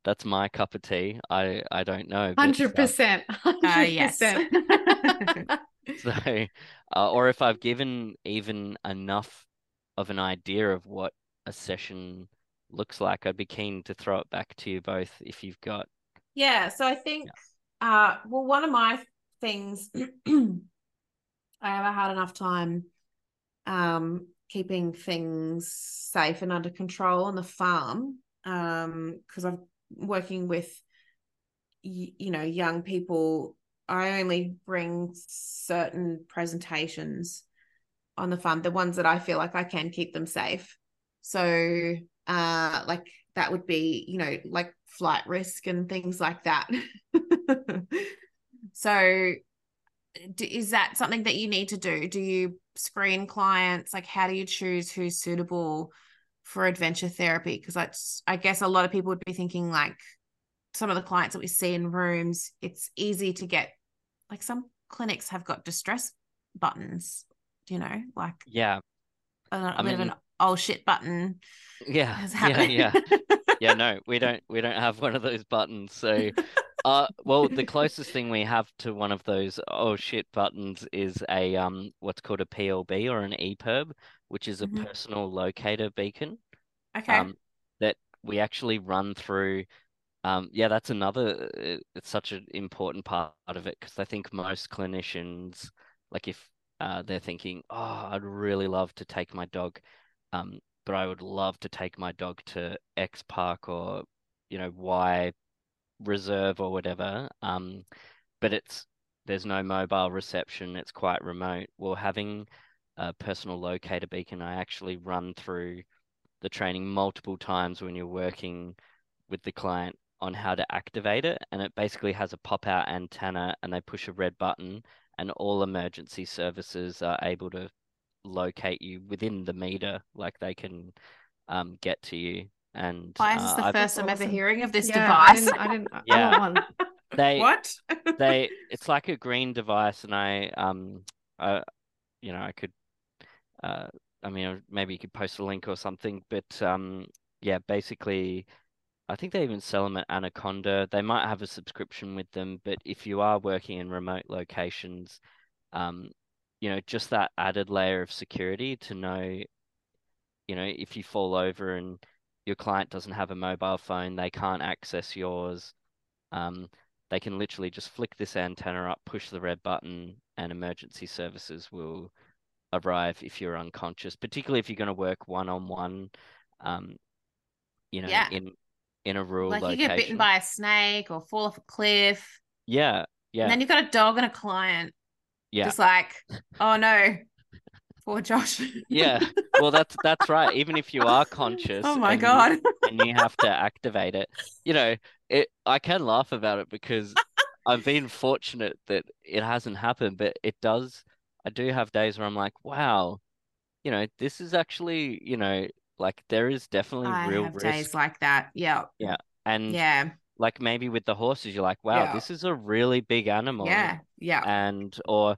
that's my cup of tea. I I don't know, Hundred um, percent. Uh, Hundred [LAUGHS] yes. percent. [LAUGHS] [LAUGHS] So, uh, or if I've given even enough of an idea of what a session looks like, I'd be keen to throw it back to you both if you've got. Yeah, so I think uh well one of my things [CLEARS THROAT] I have a hard enough time um keeping things safe and under control on the farm um because I'm working with y- you know young people I only bring certain presentations on the farm the ones that I feel like I can keep them safe. So uh like that would be you know like flight risk and things like that. [LAUGHS] So is that something that you need to do? Do you screen clients like how do you choose who's suitable for adventure therapy because I, I guess a lot of people would be thinking like some of the clients that we see in rooms it's easy to get like some clinics have got distress buttons you know like Yeah, a, a I bit of an oh shit button yeah, yeah, yeah, yeah. No, [LAUGHS] we don't. We don't have one of those buttons. So, [LAUGHS] uh, well, the closest thing we have to one of those oh shit buttons is a um, what's called a PLB or an EPIRB, which is a Mhm. personal locator beacon. okay um, that we actually run through. Um, yeah, that's another. uh, It's such an important part of it because I think most clinicians, like if uh, they're thinking, "Oh, I'd really love to take my dog, um, but I would love to take my dog to X park or, you know, Y reserve or whatever." Um, but it's there's no mobile reception. It's quite remote. Well, having a personal locator beacon, I actually run through the training multiple times when you're working with the client on how to activate it. And it basically has a pop out antenna and they push a red button, and all emergency services are able to locate you within the meter, like they can um, get to you. And why is this uh, the I've- first I'm ever hearing of this yeah, I device didn't. I didn't. I Yeah. want one. [LAUGHS] they what [LAUGHS] they it's like a green device and I um I you know I could uh I mean maybe you could post a link or something but um yeah basically I think they even sell them at Anaconda they might have a subscription with them but if you are working in remote locations um you know just that added layer of security to know you know if you fall over and your client doesn't have a mobile phone they can't access yours um they can literally just flick this antenna up, push the red button, and emergency services will arrive if you're unconscious, particularly if you're going to work one on one, um, you know, Yeah. in in a rural like location. you get bitten by a snake or fall off a cliff. yeah, yeah, And then you've got a dog and a client. yeah. Just like, oh no, poor Josh. Yeah, well, that's that's right. Even if you are [LAUGHS] oh conscious, oh my and God. and you have to activate it, you know, it. I can laugh about it because I've been fortunate that it hasn't happened, but it does. I do have days where I'm like, wow, you know, this is actually, you know, like there is definitely I real have risk, days like that. Yeah. Yeah. and Yeah. like maybe with the horses, you're like, wow, Yeah. this is a really big animal, Yeah. Yeah. and or,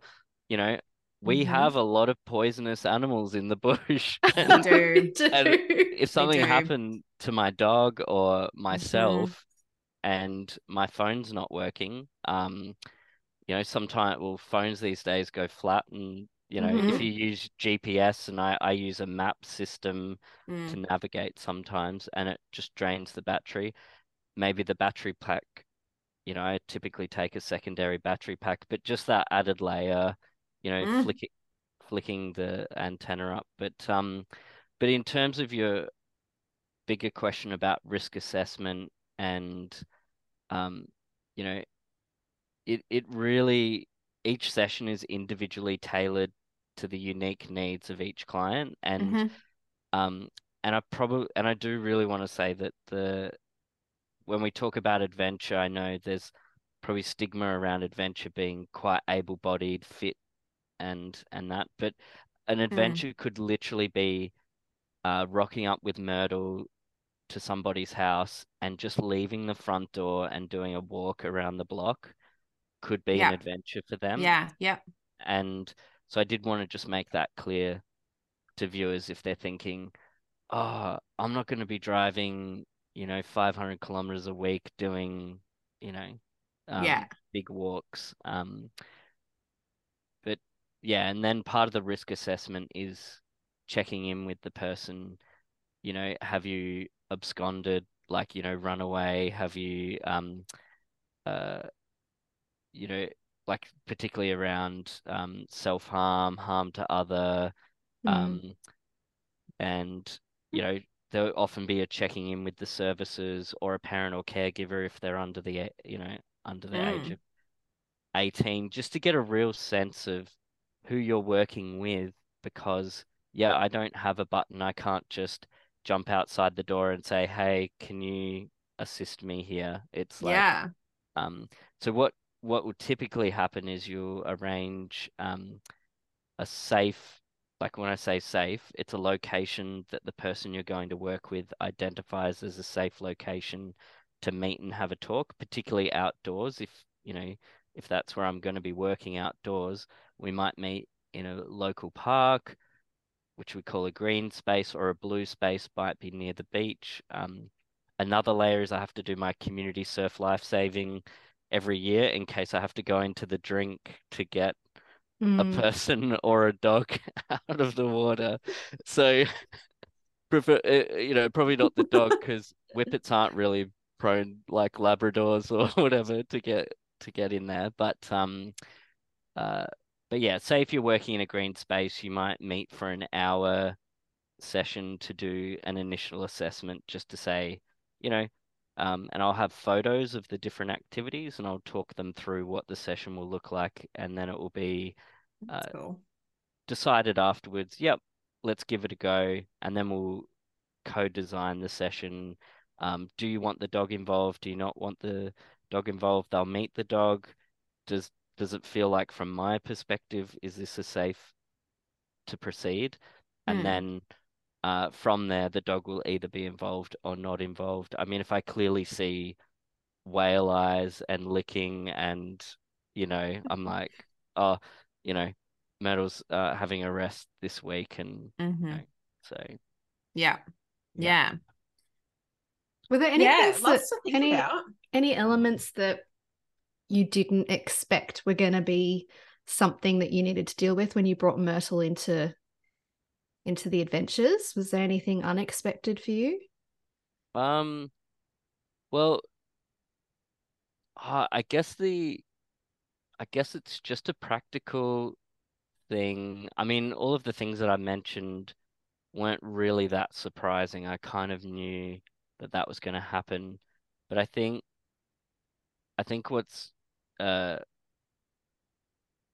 you know, we Mhm. have a lot of poisonous animals in the bush. [LAUGHS] And- [LAUGHS] do. And [LAUGHS] if something. Mm-hmm. happened to my dog or myself and my phone's not working, um, you know, sometimes well, phones these days go flat and you know, if Mhm. you use GPS and I, I use a map system Mm. to navigate sometimes and it just drains the battery, maybe the battery pack, you know, I typically take a secondary battery pack, but just that added layer, you know, Mm. flicking flicking the antenna up. But um but in terms of your bigger question about risk assessment and um, you know, it it really each session is individually tailored to the unique needs of each client and Mhm. um and I probably and I do really want to say that the when we talk about adventure, I know there's probably stigma around adventure being quite able-bodied, fit and and that, but an adventure could literally be uh, rocking up with Myrtle to somebody's house and just leaving the front door and doing a walk around the block could be Yeah. an adventure for them. Yeah. Yeah. And so I did want to just make that clear to viewers if they're thinking, oh, I'm not going to be driving, you know, 500 kilometers a week doing, you know, um, Yeah. big walks. Um, yeah, and then part of the risk assessment is checking in with the person, you know, have you absconded, like, you know, run away? Have you, um, uh, you know, like particularly around um, self-harm, harm to other, Mm. um, and you know, there'll often be a checking in with the services or a parent or caregiver if they're under the, you know, under the age Mm. of 18, just to get a real sense of who you're working with because yeah, I don't have a button. I can't just jump outside the door and say, "Hey, can you assist me here?" It's like yeah. um, so what what would typically happen is you'll arrange um, a safe, like when I say safe, it's a location that the person you're going to work with identifies as a safe location to meet and have a talk, particularly outdoors. If you know, if that's where I'm going to be working outdoors, we might meet in a local park, which we call a green space, or a blue space might be near the beach. Um, another layer is I have to do my community surf life saving every year in case I have to go into the drink to get a Mm. person [LAUGHS] or a dog [LAUGHS] out of the water. So, [LAUGHS] prefer uh, you know probably not the dog because whippets aren't really prone like Labradors or whatever to get to get in there. But um, uh, but yeah, say if you're working in a green space, you might meet for an hour session to do an initial assessment just to say, you know, um, and I'll have photos of the different activities and I'll talk them through what the session will look like, and then it will be uh, cool. decided afterwards, yep, let's give it a go, and then we'll co-design the session. Um, do you want the dog involved? Do you not want the dog involved? They'll meet the dog. Does does it feel like, from my perspective, is this a safe to proceed? And Hmm. then uh, from there, the dog will either be involved or not involved. I mean, if I clearly see whale eyes and licking, and you know, I'm [LAUGHS] like, oh, you know, Myrtle's uh, having a rest this week, and Mhm. know, so Yeah. Yeah. Yeah. Were there any Yeah. things Lots that, to think any about. any elements that you didn't expect were going to be something that you needed to deal with when you brought Myrtle into into the adventures? Was there anything unexpected for you? um, well, uh, I guess the, I guess it's just a practical thing, I mean, all of the things that I mentioned weren't really that surprising. I kind of knew that that was going to happen, but I think, I think what's uh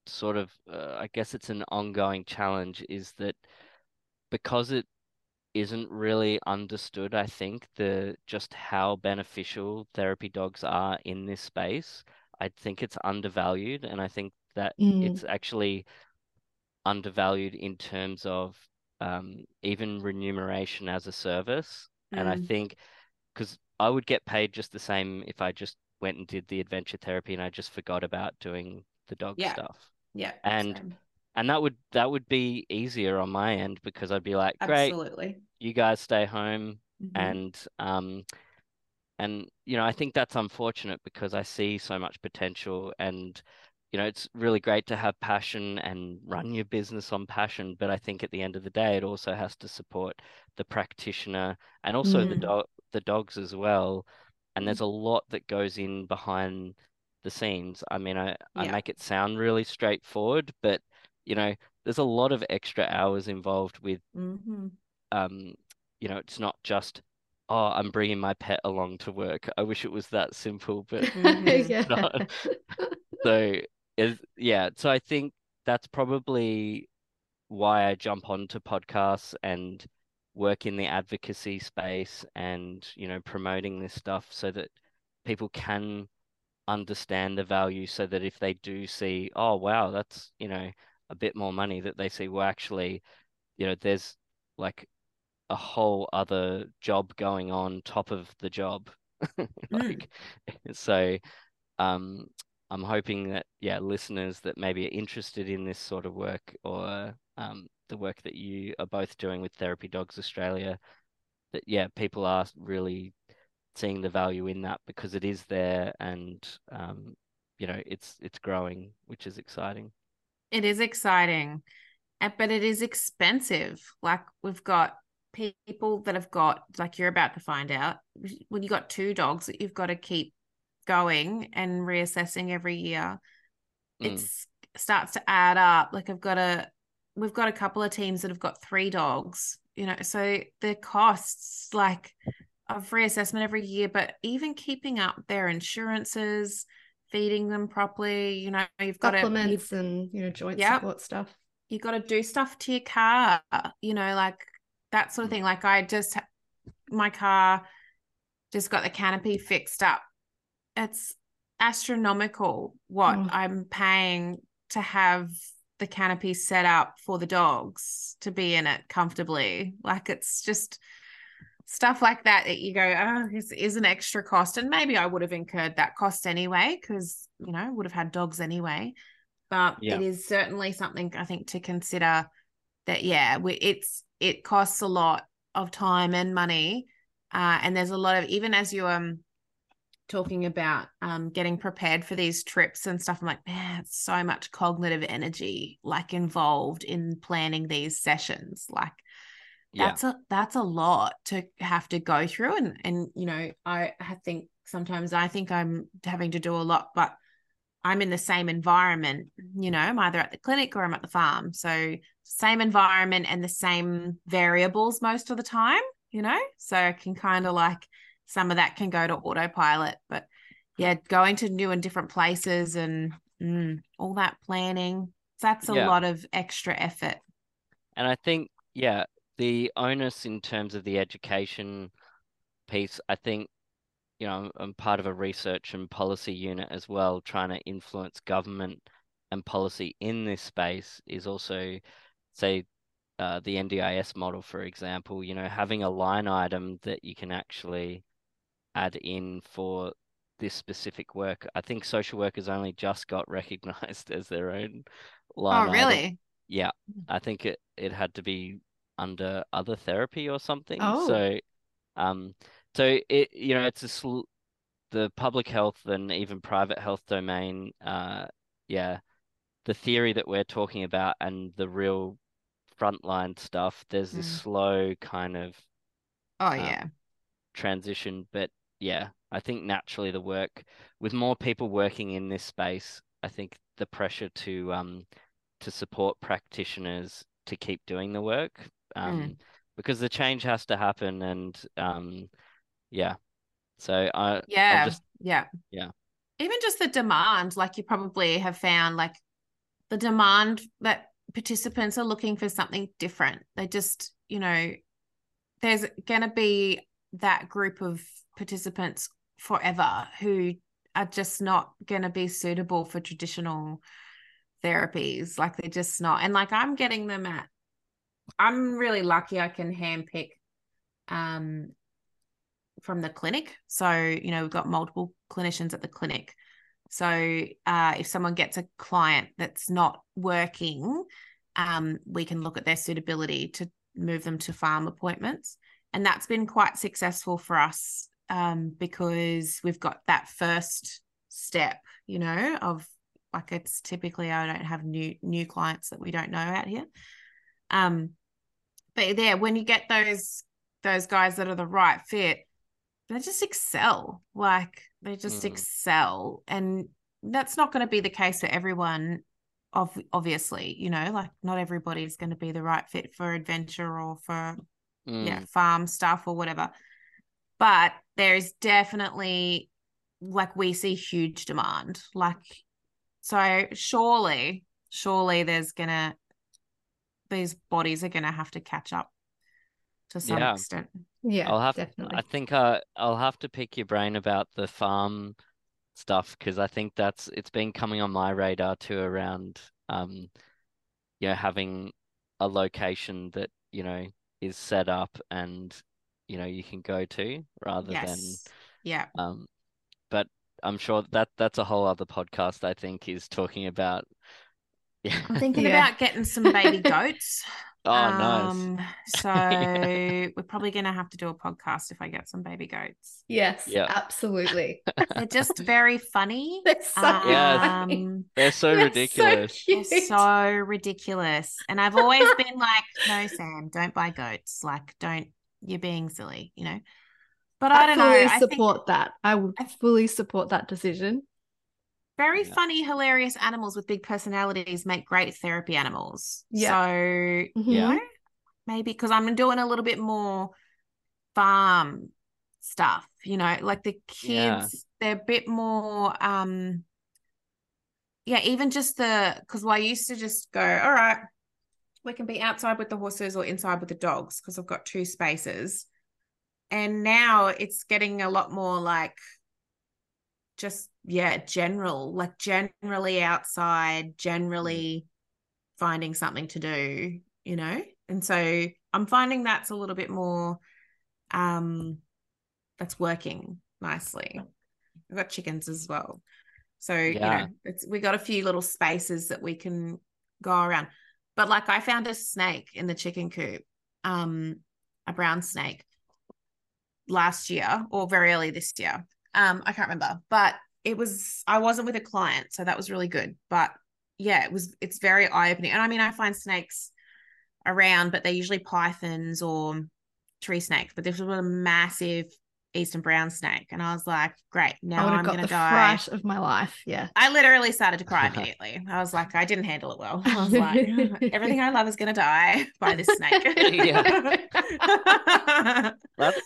sort of, uh, I guess it's an ongoing challenge is that because it isn't really understood, I think, the just how beneficial therapy dogs are in this space. I think it's undervalued, and I think that Mm. it's actually undervalued in terms of um, even remuneration as a service. And I Mm. think because I would get paid just the same if I just went and did the adventure therapy and I just forgot about doing the dog Yeah. stuff. Yeah. And same. and that would that would be easier on my end because I'd be like, great, absolutely. you guys stay home Mhm. and um and you know I think that's unfortunate because I see so much potential and you know it's really great to have passion and run your business on passion but I think at the end of the day it also has to support the practitioner and also the Mm. dog the dogs as well and there's a lot that goes in behind the scenes I mean I I make it sound really straightforward but you know there's a lot of extra hours involved with Mhm. um, you know, it's not just, oh, I'm bringing my pet along to work. I wish it was that simple, but [LAUGHS] [LAUGHS] yeah. not. so is yeah. So I think that's probably why I jump onto podcasts and work in the advocacy space and you know promoting this stuff so that people can understand the value so that if they do see, oh wow, that's you know a bit more money that they see, well actually, you know, there's like a whole other job going on top of the job. [LAUGHS] Mm. Like, [LAUGHS] so um, I'm hoping that, yeah, listeners that maybe are interested in this sort of work or um, the work that you are both doing with Therapy Dogs Australia, that, yeah, people are really seeing the value in that because it is there and, um, you know, it's it's growing, which is exciting. It is exciting, uh, but it is expensive. Like we've got people that have got, like you're about to find out, when you got two dogs that you've got to keep going and reassessing every year, Mm. it's starts to add up. Like I've got a, we've got a couple of teams that have got three dogs, you know, so the costs like of reassessment every year, but even keeping up their insurances, feeding them properly, you know, you've got to Supplements and you know joint Yep. support stuff. you got to do stuff to your car, you know, like that sort of Mm. thing. Like I just, my car just got the canopy fixed up. It's astronomical what Oh. I'm paying to have the canopy set up for the dogs to be in it comfortably. Like it's just stuff like that that you go, oh, this is an extra cost. And maybe I would have incurred that cost anyway, because, you know, would have had dogs anyway. But Yeah. it is certainly something I think to consider that, yeah, we, it's, it costs a lot of time and money. Uh, and there's a lot of, even as you, um, talking about um getting prepared for these trips and stuff i'm like man it's so much cognitive energy like involved in planning these sessions. Like Yeah. that's a that's a lot to have to go through and and you know i I think sometimes i think i'm having to do a lot but i'm in the same environment you know i'm either at the clinic or i'm at the farm. So same environment and the same variables most of the time you know? So i can kind of like some of that can go to autopilot but yeah going to new and different places and mm, all that planning that's a Yeah. lot of extra effort And I think, yeah, the onus in terms of the education piece, I think, you know, I'm, part of a research and policy unit as well, trying to influence government and policy in this space is also, say, uh, the NDIS model, for example, you know, having a line item that you can actually add in for this specific work. I think social workers only just got [LAUGHS] recognized as their own line oh item. really Yeah, I think it it had to be under other therapy or something. Oh. So, um, so it you know it's a sl the public health and even private health domain. Uh, yeah, the theory that we're talking about and the real frontline stuff. There's this Mm. slow kind of oh Um, yeah transition, but yeah, I think naturally the work with more people working in this space, I think the pressure to um to support practitioners to keep doing the work um, Mm. because the change has to happen and um, yeah so I Yeah. Just yeah. Yeah. Even just the demand, like you probably have found, like the demand that participants are looking for something different. They just, you know, there's going to be that group of participants forever who are just not going to be suitable for traditional therapies. Like they're just not. And like I'm getting them at, I'm really lucky I can handpick um, from the clinic. So, you know, we've got multiple clinicians at the clinic. So, uh, if someone gets a client that's not working, um, we can look at their suitability to move them to farm appointments. And that's been quite successful for us um, because we've got that first step, you know, of like it's typically I don't have new new clients that we don't know out here. Um, but yeah, when you get those those guys that are the right fit, they just excel. Like they just Mm. excel, and that's not going to be the case for everyone. Of obviously, you know, like not everybody's going to be the right fit for adventure or for yeah mm, farm stuff or whatever. But there is definitely like we see huge demand. Like so, surely, surely there's gonna these bodies are gonna have to catch up to some Yeah. extent. Yeah, I'll have definitely. I think uh, I'll have to pick your brain about the farm stuff because I think that's it's been coming on my radar too around um you know having a location that you know is set up and you know you can go to rather Yes. Yeah. um but I'm sure that that's a whole other podcast I think is talking about [LAUGHS] yeah I'm thinking Yeah. about getting some baby goats. [LAUGHS] oh nice Um, so Yeah. [LAUGHS] we're probably gonna have to do a podcast if I get some baby goats. Yes, Yeah. absolutely. They're just very funny. They're so Yes. Um, they're so They're ridiculous They're so ridiculous. And I've always been like, no, Sam, don't buy goats. Like, don't, you're being silly, you know? But I, I don't know. fully I think support that. I would I- fully support that decision. very Yeah. funny, hilarious animals with big personalities make great therapy animals. Yeah. So, Mhm. you know, maybe because I'm doing a little bit more farm stuff, you know, like the Yeah. kids, they're a bit more, um, yeah, even just the, because I used to just go, all right, we can be outside with the horses or inside with the dogs because I've got two spaces. And now it's getting a lot more like just, yeah, general, like generally outside, generally finding something to do, you know? And so I'm finding that's a little bit more, um, that's working nicely. I've got chickens as well. So, you know, it's we got a few little spaces that we can go around. But like I found a snake in the chicken coop, um, a brown snake last year or very early this year. Um, I can't remember, but it was I wasn't with a client, so that was really good. But yeah, it was it's very eye-opening. And I mean, I find snakes around, but they're usually pythons or tree snakes. But this was a massive eastern brown snake. And I was like, great, now I'm gonna the die. fright of my life. Yeah. I literally started to cry [LAUGHS] immediately. I was like, I didn't handle it well. [LAUGHS] I was like, everything I love is gonna die by this snake. [LAUGHS] That's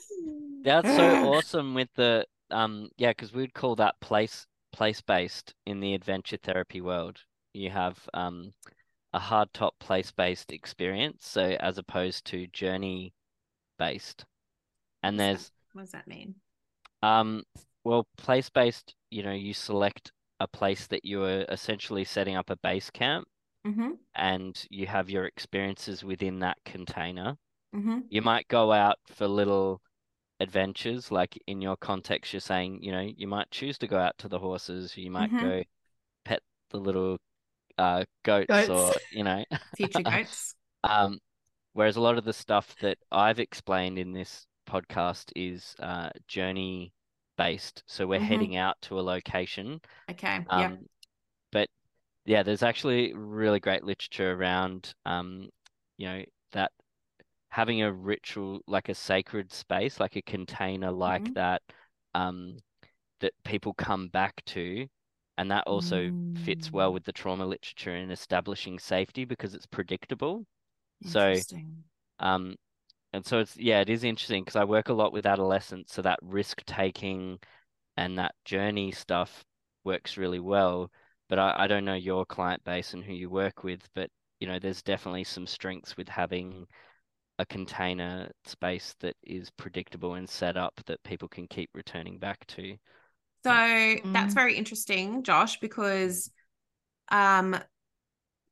That's so [SIGHS] awesome with the um yeah, because we'd call that place place based in the adventure therapy world. You have um a hard top place based experience, so as opposed to journey based. And What's that? there's What does that mean? um well place based, you know, you select a place that you are essentially setting up a base camp Mm-hmm. and you have your experiences within that container. Mm-hmm. you might go out for little adventures like in your context you're saying you know you might choose to go out to the horses you might Mhm. go pet the little uh goats, Goats. or you know Future [LAUGHS] goats. um whereas a lot of the stuff that I've explained in this podcast is uh journey based so we're Mhm. heading out to a location Okay. um yeah. but yeah there's actually really great literature around um you know that having a ritual like a sacred space like a container like Mhm. that um that people come back to and that also fits well Mm. with the trauma literature in establishing safety because it's predictable. So, um, and so it's yeah, it is interesting because I work a lot with adolescents, so that risk taking and that journey stuff works really well. But I, I don't know your client base and who you work with, but you know, there's definitely some strengths with having a container space that is predictable and set up that people can keep returning back to. So that's Mm. very interesting, Josh, because um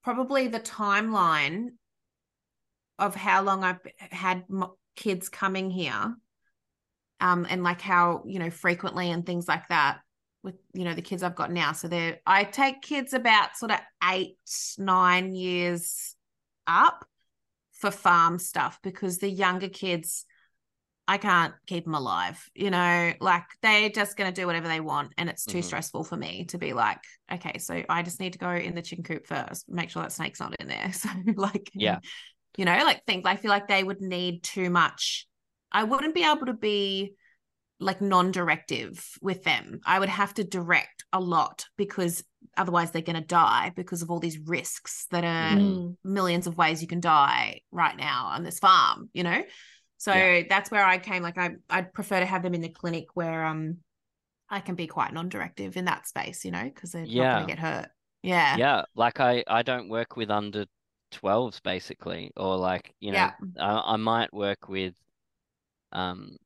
probably the timeline of how long I've had kids coming here um and like how, you know, frequently and things like that with you know the kids I've got now. So they're I take kids about sort of 8 9 years up for farm stuff because the younger kids I can't keep them alive. You know, like they're just going to do whatever they want. And it's too Mhm. stressful for me to be like, okay, so I just need to go in the chicken coop first, make sure that snake's not in there. [LAUGHS] So, like, Yeah. You know, like things I feel like they would need too much. I wouldn't be able to be like non directive with them. I would have to direct a lot because otherwise they're going to die because of all these risks that are Mm. millions of ways you can die right now on this farm, you know? So Yeah. that's where I came. Like I I'd prefer to have them in the clinic where um I can be quite non-directive in that space, you know, because they're not Yeah. gonna get hurt. Yeah. Yeah, like I I don't work with under 12s basically, or like, you know, Yeah. I, I might work with um,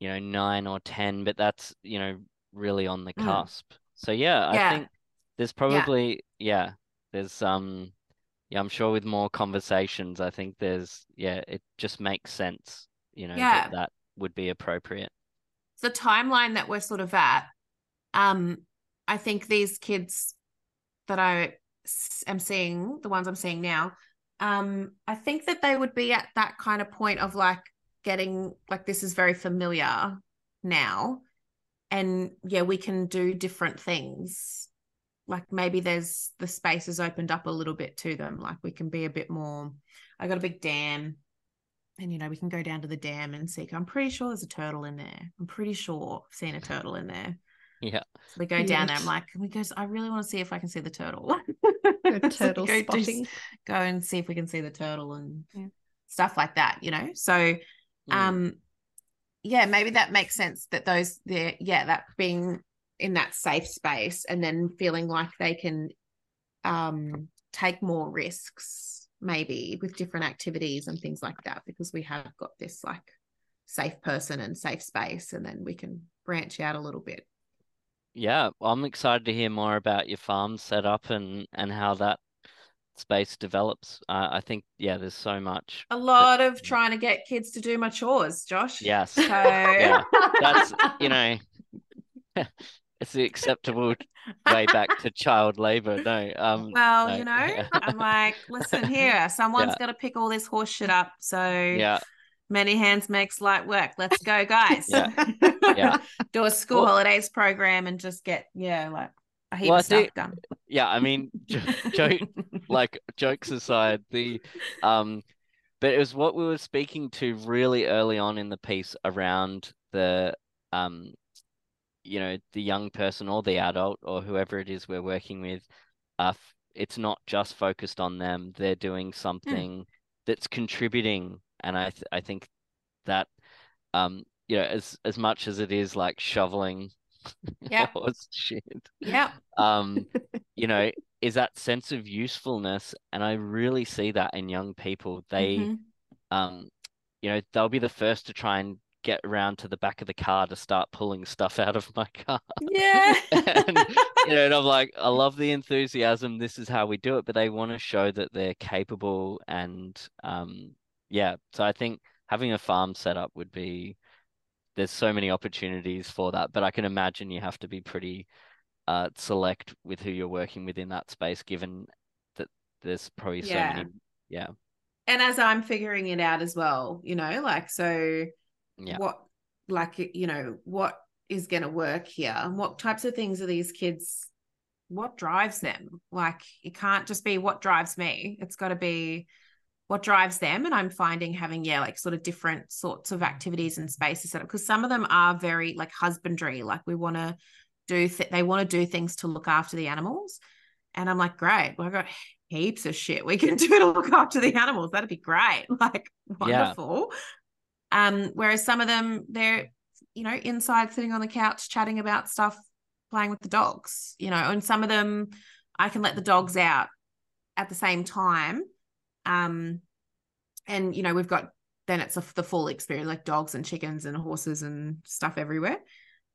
you know, nine or 10, but that's, you know, really on the Mm. cusp. So yeah, I think there's probably yeah, there's um yeah, I'm sure with more conversations, I think there's yeah, it just makes sense, you know, Yeah. that that would be appropriate. the timeline that we're sort of at, um, I think these kids that I am seeing, the ones I'm seeing now, um, I think that they would be at that kind of point of like getting like this is very familiar now. And yeah, we can do different things. Like maybe there's the space has opened up a little bit to them. Like we can be a bit more. I got a big dam and you know we can go down to the dam and see i'm pretty sure there's a turtle in there i'm pretty sure i've seen a turtle in there Yeah. so we go down there i'm like we go i really want to see if i can see the turtle [LAUGHS] So turtle go spotting. go and see if we can see the turtle and Yeah. stuff like that you know so Mm. um yeah maybe that makes sense that those there yeah that being in that safe space and then feeling like they can um take more risks maybe with different activities and things like that because we have got this like safe person and safe space and then we can branch out a little bit Yeah, I'm excited to hear more about your farm setup and and how that space develops. Uh, I think yeah, there's so much. a lot of trying to get kids to do my chores josh Yes, so Yeah, that's you [LAUGHS] know, [LAUGHS] it's the acceptable way back to child labor. No, um, Well, no, you know. [LAUGHS] I'm like, listen here, someone's Yeah. got to pick all this horse shit up. So yeah, many hands makes light work. Let's go, guys. Yeah. [LAUGHS] Yeah. Do a school Well- holidays program and just get, yeah, like a heap Well, of stuff think- done. yeah. I mean, joke [LAUGHS] like jokes aside, the um, but it was what we were speaking to really early on in the piece around the um, you know, the young person or the adult or whoever it is we're working with. Uh, it's not just focused on them. They're doing something that's contributing, and I th I think that um, you know, as as much as it is like shoveling [LAUGHS] Yeah. [LAUGHS] shit Yeah. um [LAUGHS] you know is that sense of usefulness and i really see that in young people they Mhm. um you know they'll be the first to try and get around to the back of the car to start pulling stuff out of my car Yeah. and you know and i'm like i love the enthusiasm this is how we do it but they want to show that they're capable and um yeah so i think having a farm set up would be there's so many opportunities for that but i can imagine you have to be pretty uh select with who you're working with in that space given that there's probably so Yeah. many yeah and as I'm figuring it out as well, you know, like, so yeah what, like, you know, what is going to work here? And what types of things are these kids, what drives them? Like, it can't just be what drives me. It's got to be what drives them. And I'm finding having, yeah, like sort of different sorts of activities and spaces set up because some of them are very like husbandry, like we want to do th- they want to do things to look after the animals. And I'm like, great, well, I've got heaps of shit we can [LAUGHS] do to look after the animals. That'd be great. [LAUGHS] Like wonderful. Yeah. Um, whereas some of them, they're, you know, inside sitting on the couch chatting about stuff, playing with the dogs, you know, and some of them I can let the dogs out at the same time. Um, and you know, we've got then it's a, the full experience, like dogs and chickens and horses and stuff everywhere.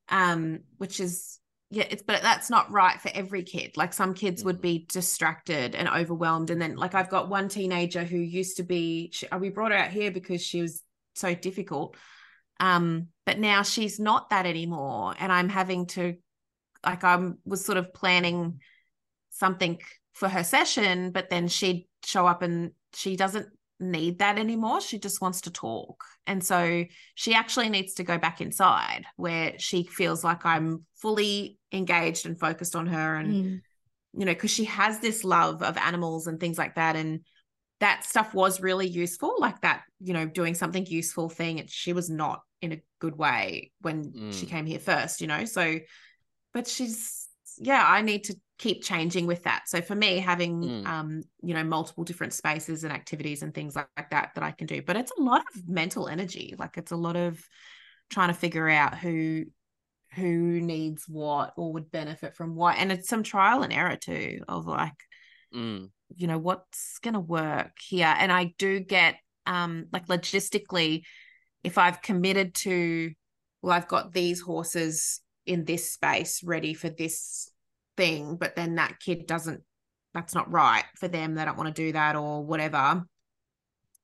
Um, which is yeah, it's but that's not right for every kid. Like some kids would mm-hmm. be distracted and overwhelmed, and then like I've got one teenager who used to be. She, we brought her out here because she was so difficult, um, but now she's not that anymore, and I'm having to, like, I was sort of planning something for her session, but then she'd show up and she doesn't need that anymore. She just wants to talk. And so she actually needs to go back inside where she feels like I'm fully engaged and focused on her. And, mm. you know, because she has this love of animals and things like that. And that stuff was really useful, like that, you know, doing something useful thing. She was not in a good way when mm. she came here first, you know. So, but she's, yeah, I need to keep changing with that. So for me, having mm. um, you know, multiple different spaces and activities and things like, like that that I can do. But it's a lot of mental energy. Like it's a lot of trying to figure out who who needs what or would benefit from what. And it's some trial and error too of like, mm. you know, what's gonna work here. And I do get um like logistically, if I've committed to well, I've got these horses in this space ready for this thing, but then that kid doesn't, that's not right for them. They don't want to do that or whatever.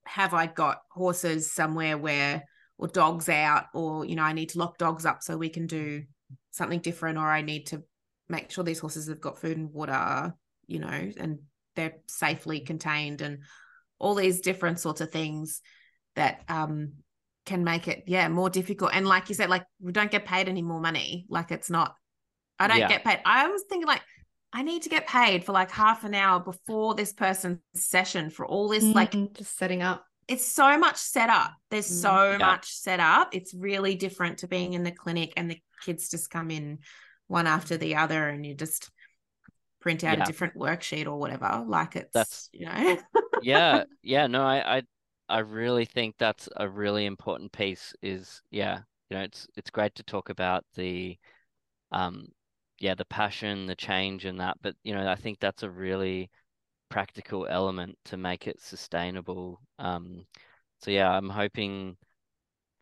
Have I got horses somewhere where, or dogs out, or, you know, I need to lock dogs up so we can do something different, or I need to make sure these horses have got food and water, you know, and they're safely contained and all these different sorts of things that um can make it yeah more difficult and like you said like we don't get paid any more money like it's not I don't yeah. get paid. I was thinking like I need to get paid for like half an hour before this person's session for all this mm-hmm. like just setting up. It's so much set up. There's mm, so yeah. much set up. It's really different to being in the clinic and the kids just come in one after the other and you just print out yeah. a different worksheet or whatever. Like it's that's you know. yeah, [LAUGHS] yeah. No, I, I I really think that's a really important piece. Is yeah, you know, it's it's great to talk about the um yeah, the passion, the change, and that. But you know, I think that's a really practical element to make it sustainable. Um, so yeah, I'm hoping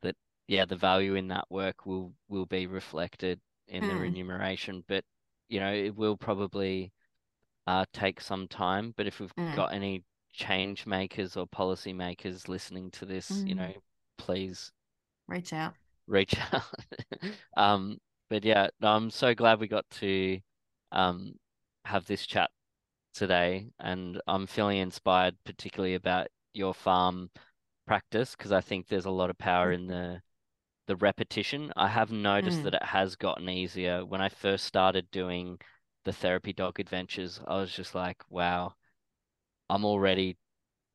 that yeah, the value in that work will will be reflected in mm. the hmm. remuneration. But you know, it will probably uh, take some time. But if we've mm. got any change makers or policy makers listening to this, mm. you know, please reach out. Reach [LAUGHS] out. um, but yeah, I'm so glad we got to um, have this chat today, and I'm feeling inspired, particularly about your farm practice, because I think there's a lot of power in the the repetition. I have noticed mm. that it has gotten easier. When I first started doing the therapy dog adventures, I was just like, wow, I'm already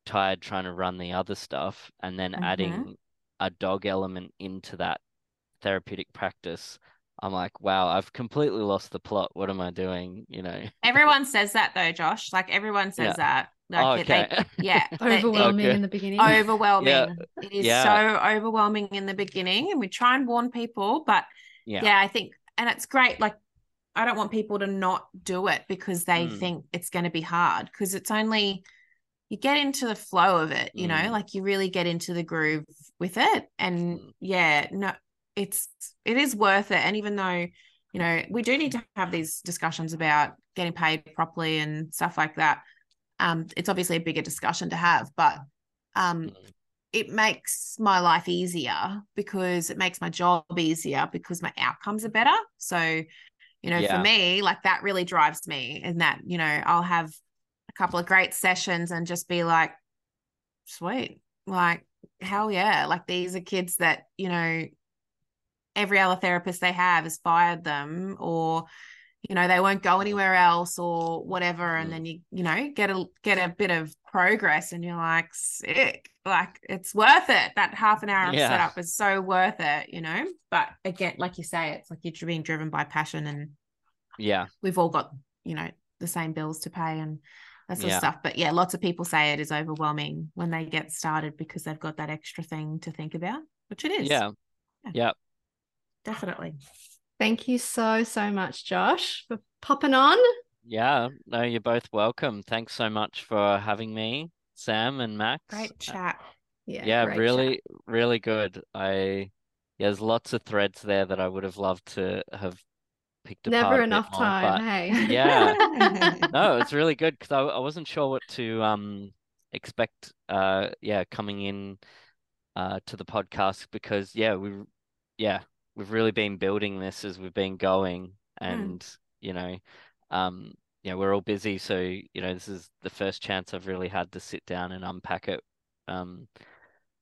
tired trying to run the other stuff, and then mm-hmm. adding a dog element into that therapeutic practice I'm like, wow, I've completely lost the plot. What am I doing? You know. Everyone says that though, Josh. Like everyone says yeah. that. Like oh, okay. They, yeah. [LAUGHS] overwhelming okay. in the beginning. Overwhelming. Yeah. It is yeah. so overwhelming in the beginning. And we try and warn people, but yeah. yeah, I think and it's great. Like I don't want people to not do it because they mm. think it's going to be hard because it's only you get into the flow of it, you mm. know, like you really get into the groove with it. And mm. yeah, no, it's it is worth it and even though you know we do need to have these discussions about getting paid properly and stuff like that um it's obviously a bigger discussion to have but um mm. it makes my life easier because it makes my job easier because my outcomes are better so you know yeah. for me like that really drives me and that you know I'll have a couple of great sessions and just be like sweet like hell yeah like these are kids that you know every other therapist they have has fired them or you know they won't go anywhere else or whatever and mm. then you you know get a get a bit of progress and you're like sick like it's worth it that half an hour of setup is so worth it you know but again like you say it's like you're being driven by passion and Yeah. we've all got you know the same bills to pay and that sort Yeah. of stuff. But yeah, lots of people say it is overwhelming when they get started because they've got that extra thing to think about, which it is. Yeah. Yeah. definitely. Thank you so, so much, Josh, for popping on. Yeah. No, you're both welcome. Thanks so much for having me, Sam and Max. Great chat. Yeah, yeah, great chat. really, really good. I yeah, there's lots of threads there that I would have loved to have picked apart. Never enough more, time, but hey? Yeah. [LAUGHS] no, it's really good because I, I wasn't sure what to um expect. Uh, yeah, coming in uh to the podcast because yeah, we yeah we've really been building this as we've been going, and you know, um, yeah, we're all busy, so you know, this is the first chance I've really had to sit down and unpack it. Um,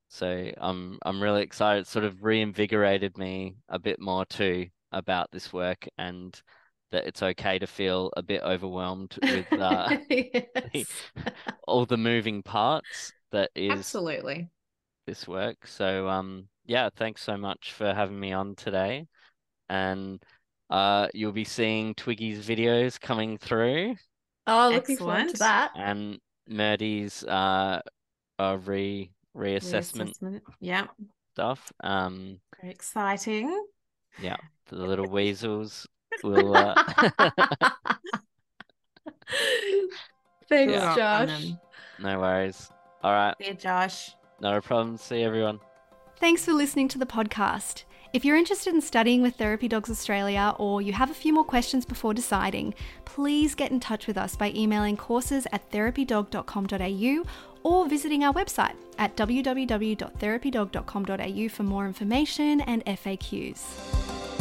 so I'm I'm really excited. It sort of reinvigorated me a bit more too about this work and that it's okay to feel a bit overwhelmed with uh, [LAUGHS] [LAUGHS] all the moving parts that is Absolutely. this work. So um yeah, thanks so much for having me on today. And uh you'll be seeing Twiggy's videos coming through Oh, looking forward to Excellent. that. and Myrtle's uh, uh re reassessment Reassessment. Yeah. stuff. Um Very exciting. yeah, the [LAUGHS] little weasels will uh [LAUGHS] Thanks, Good on Josh. no worries. All right, See you, Josh. no problem. See everyone. Thanks for listening to the podcast. If you're interested in studying with Therapy Dogs Australia or you have a few more questions before deciding, please get in touch with us by emailing courses at therapydog.com.au or visiting our website at www.therapydog.com.au for more information and FAQs.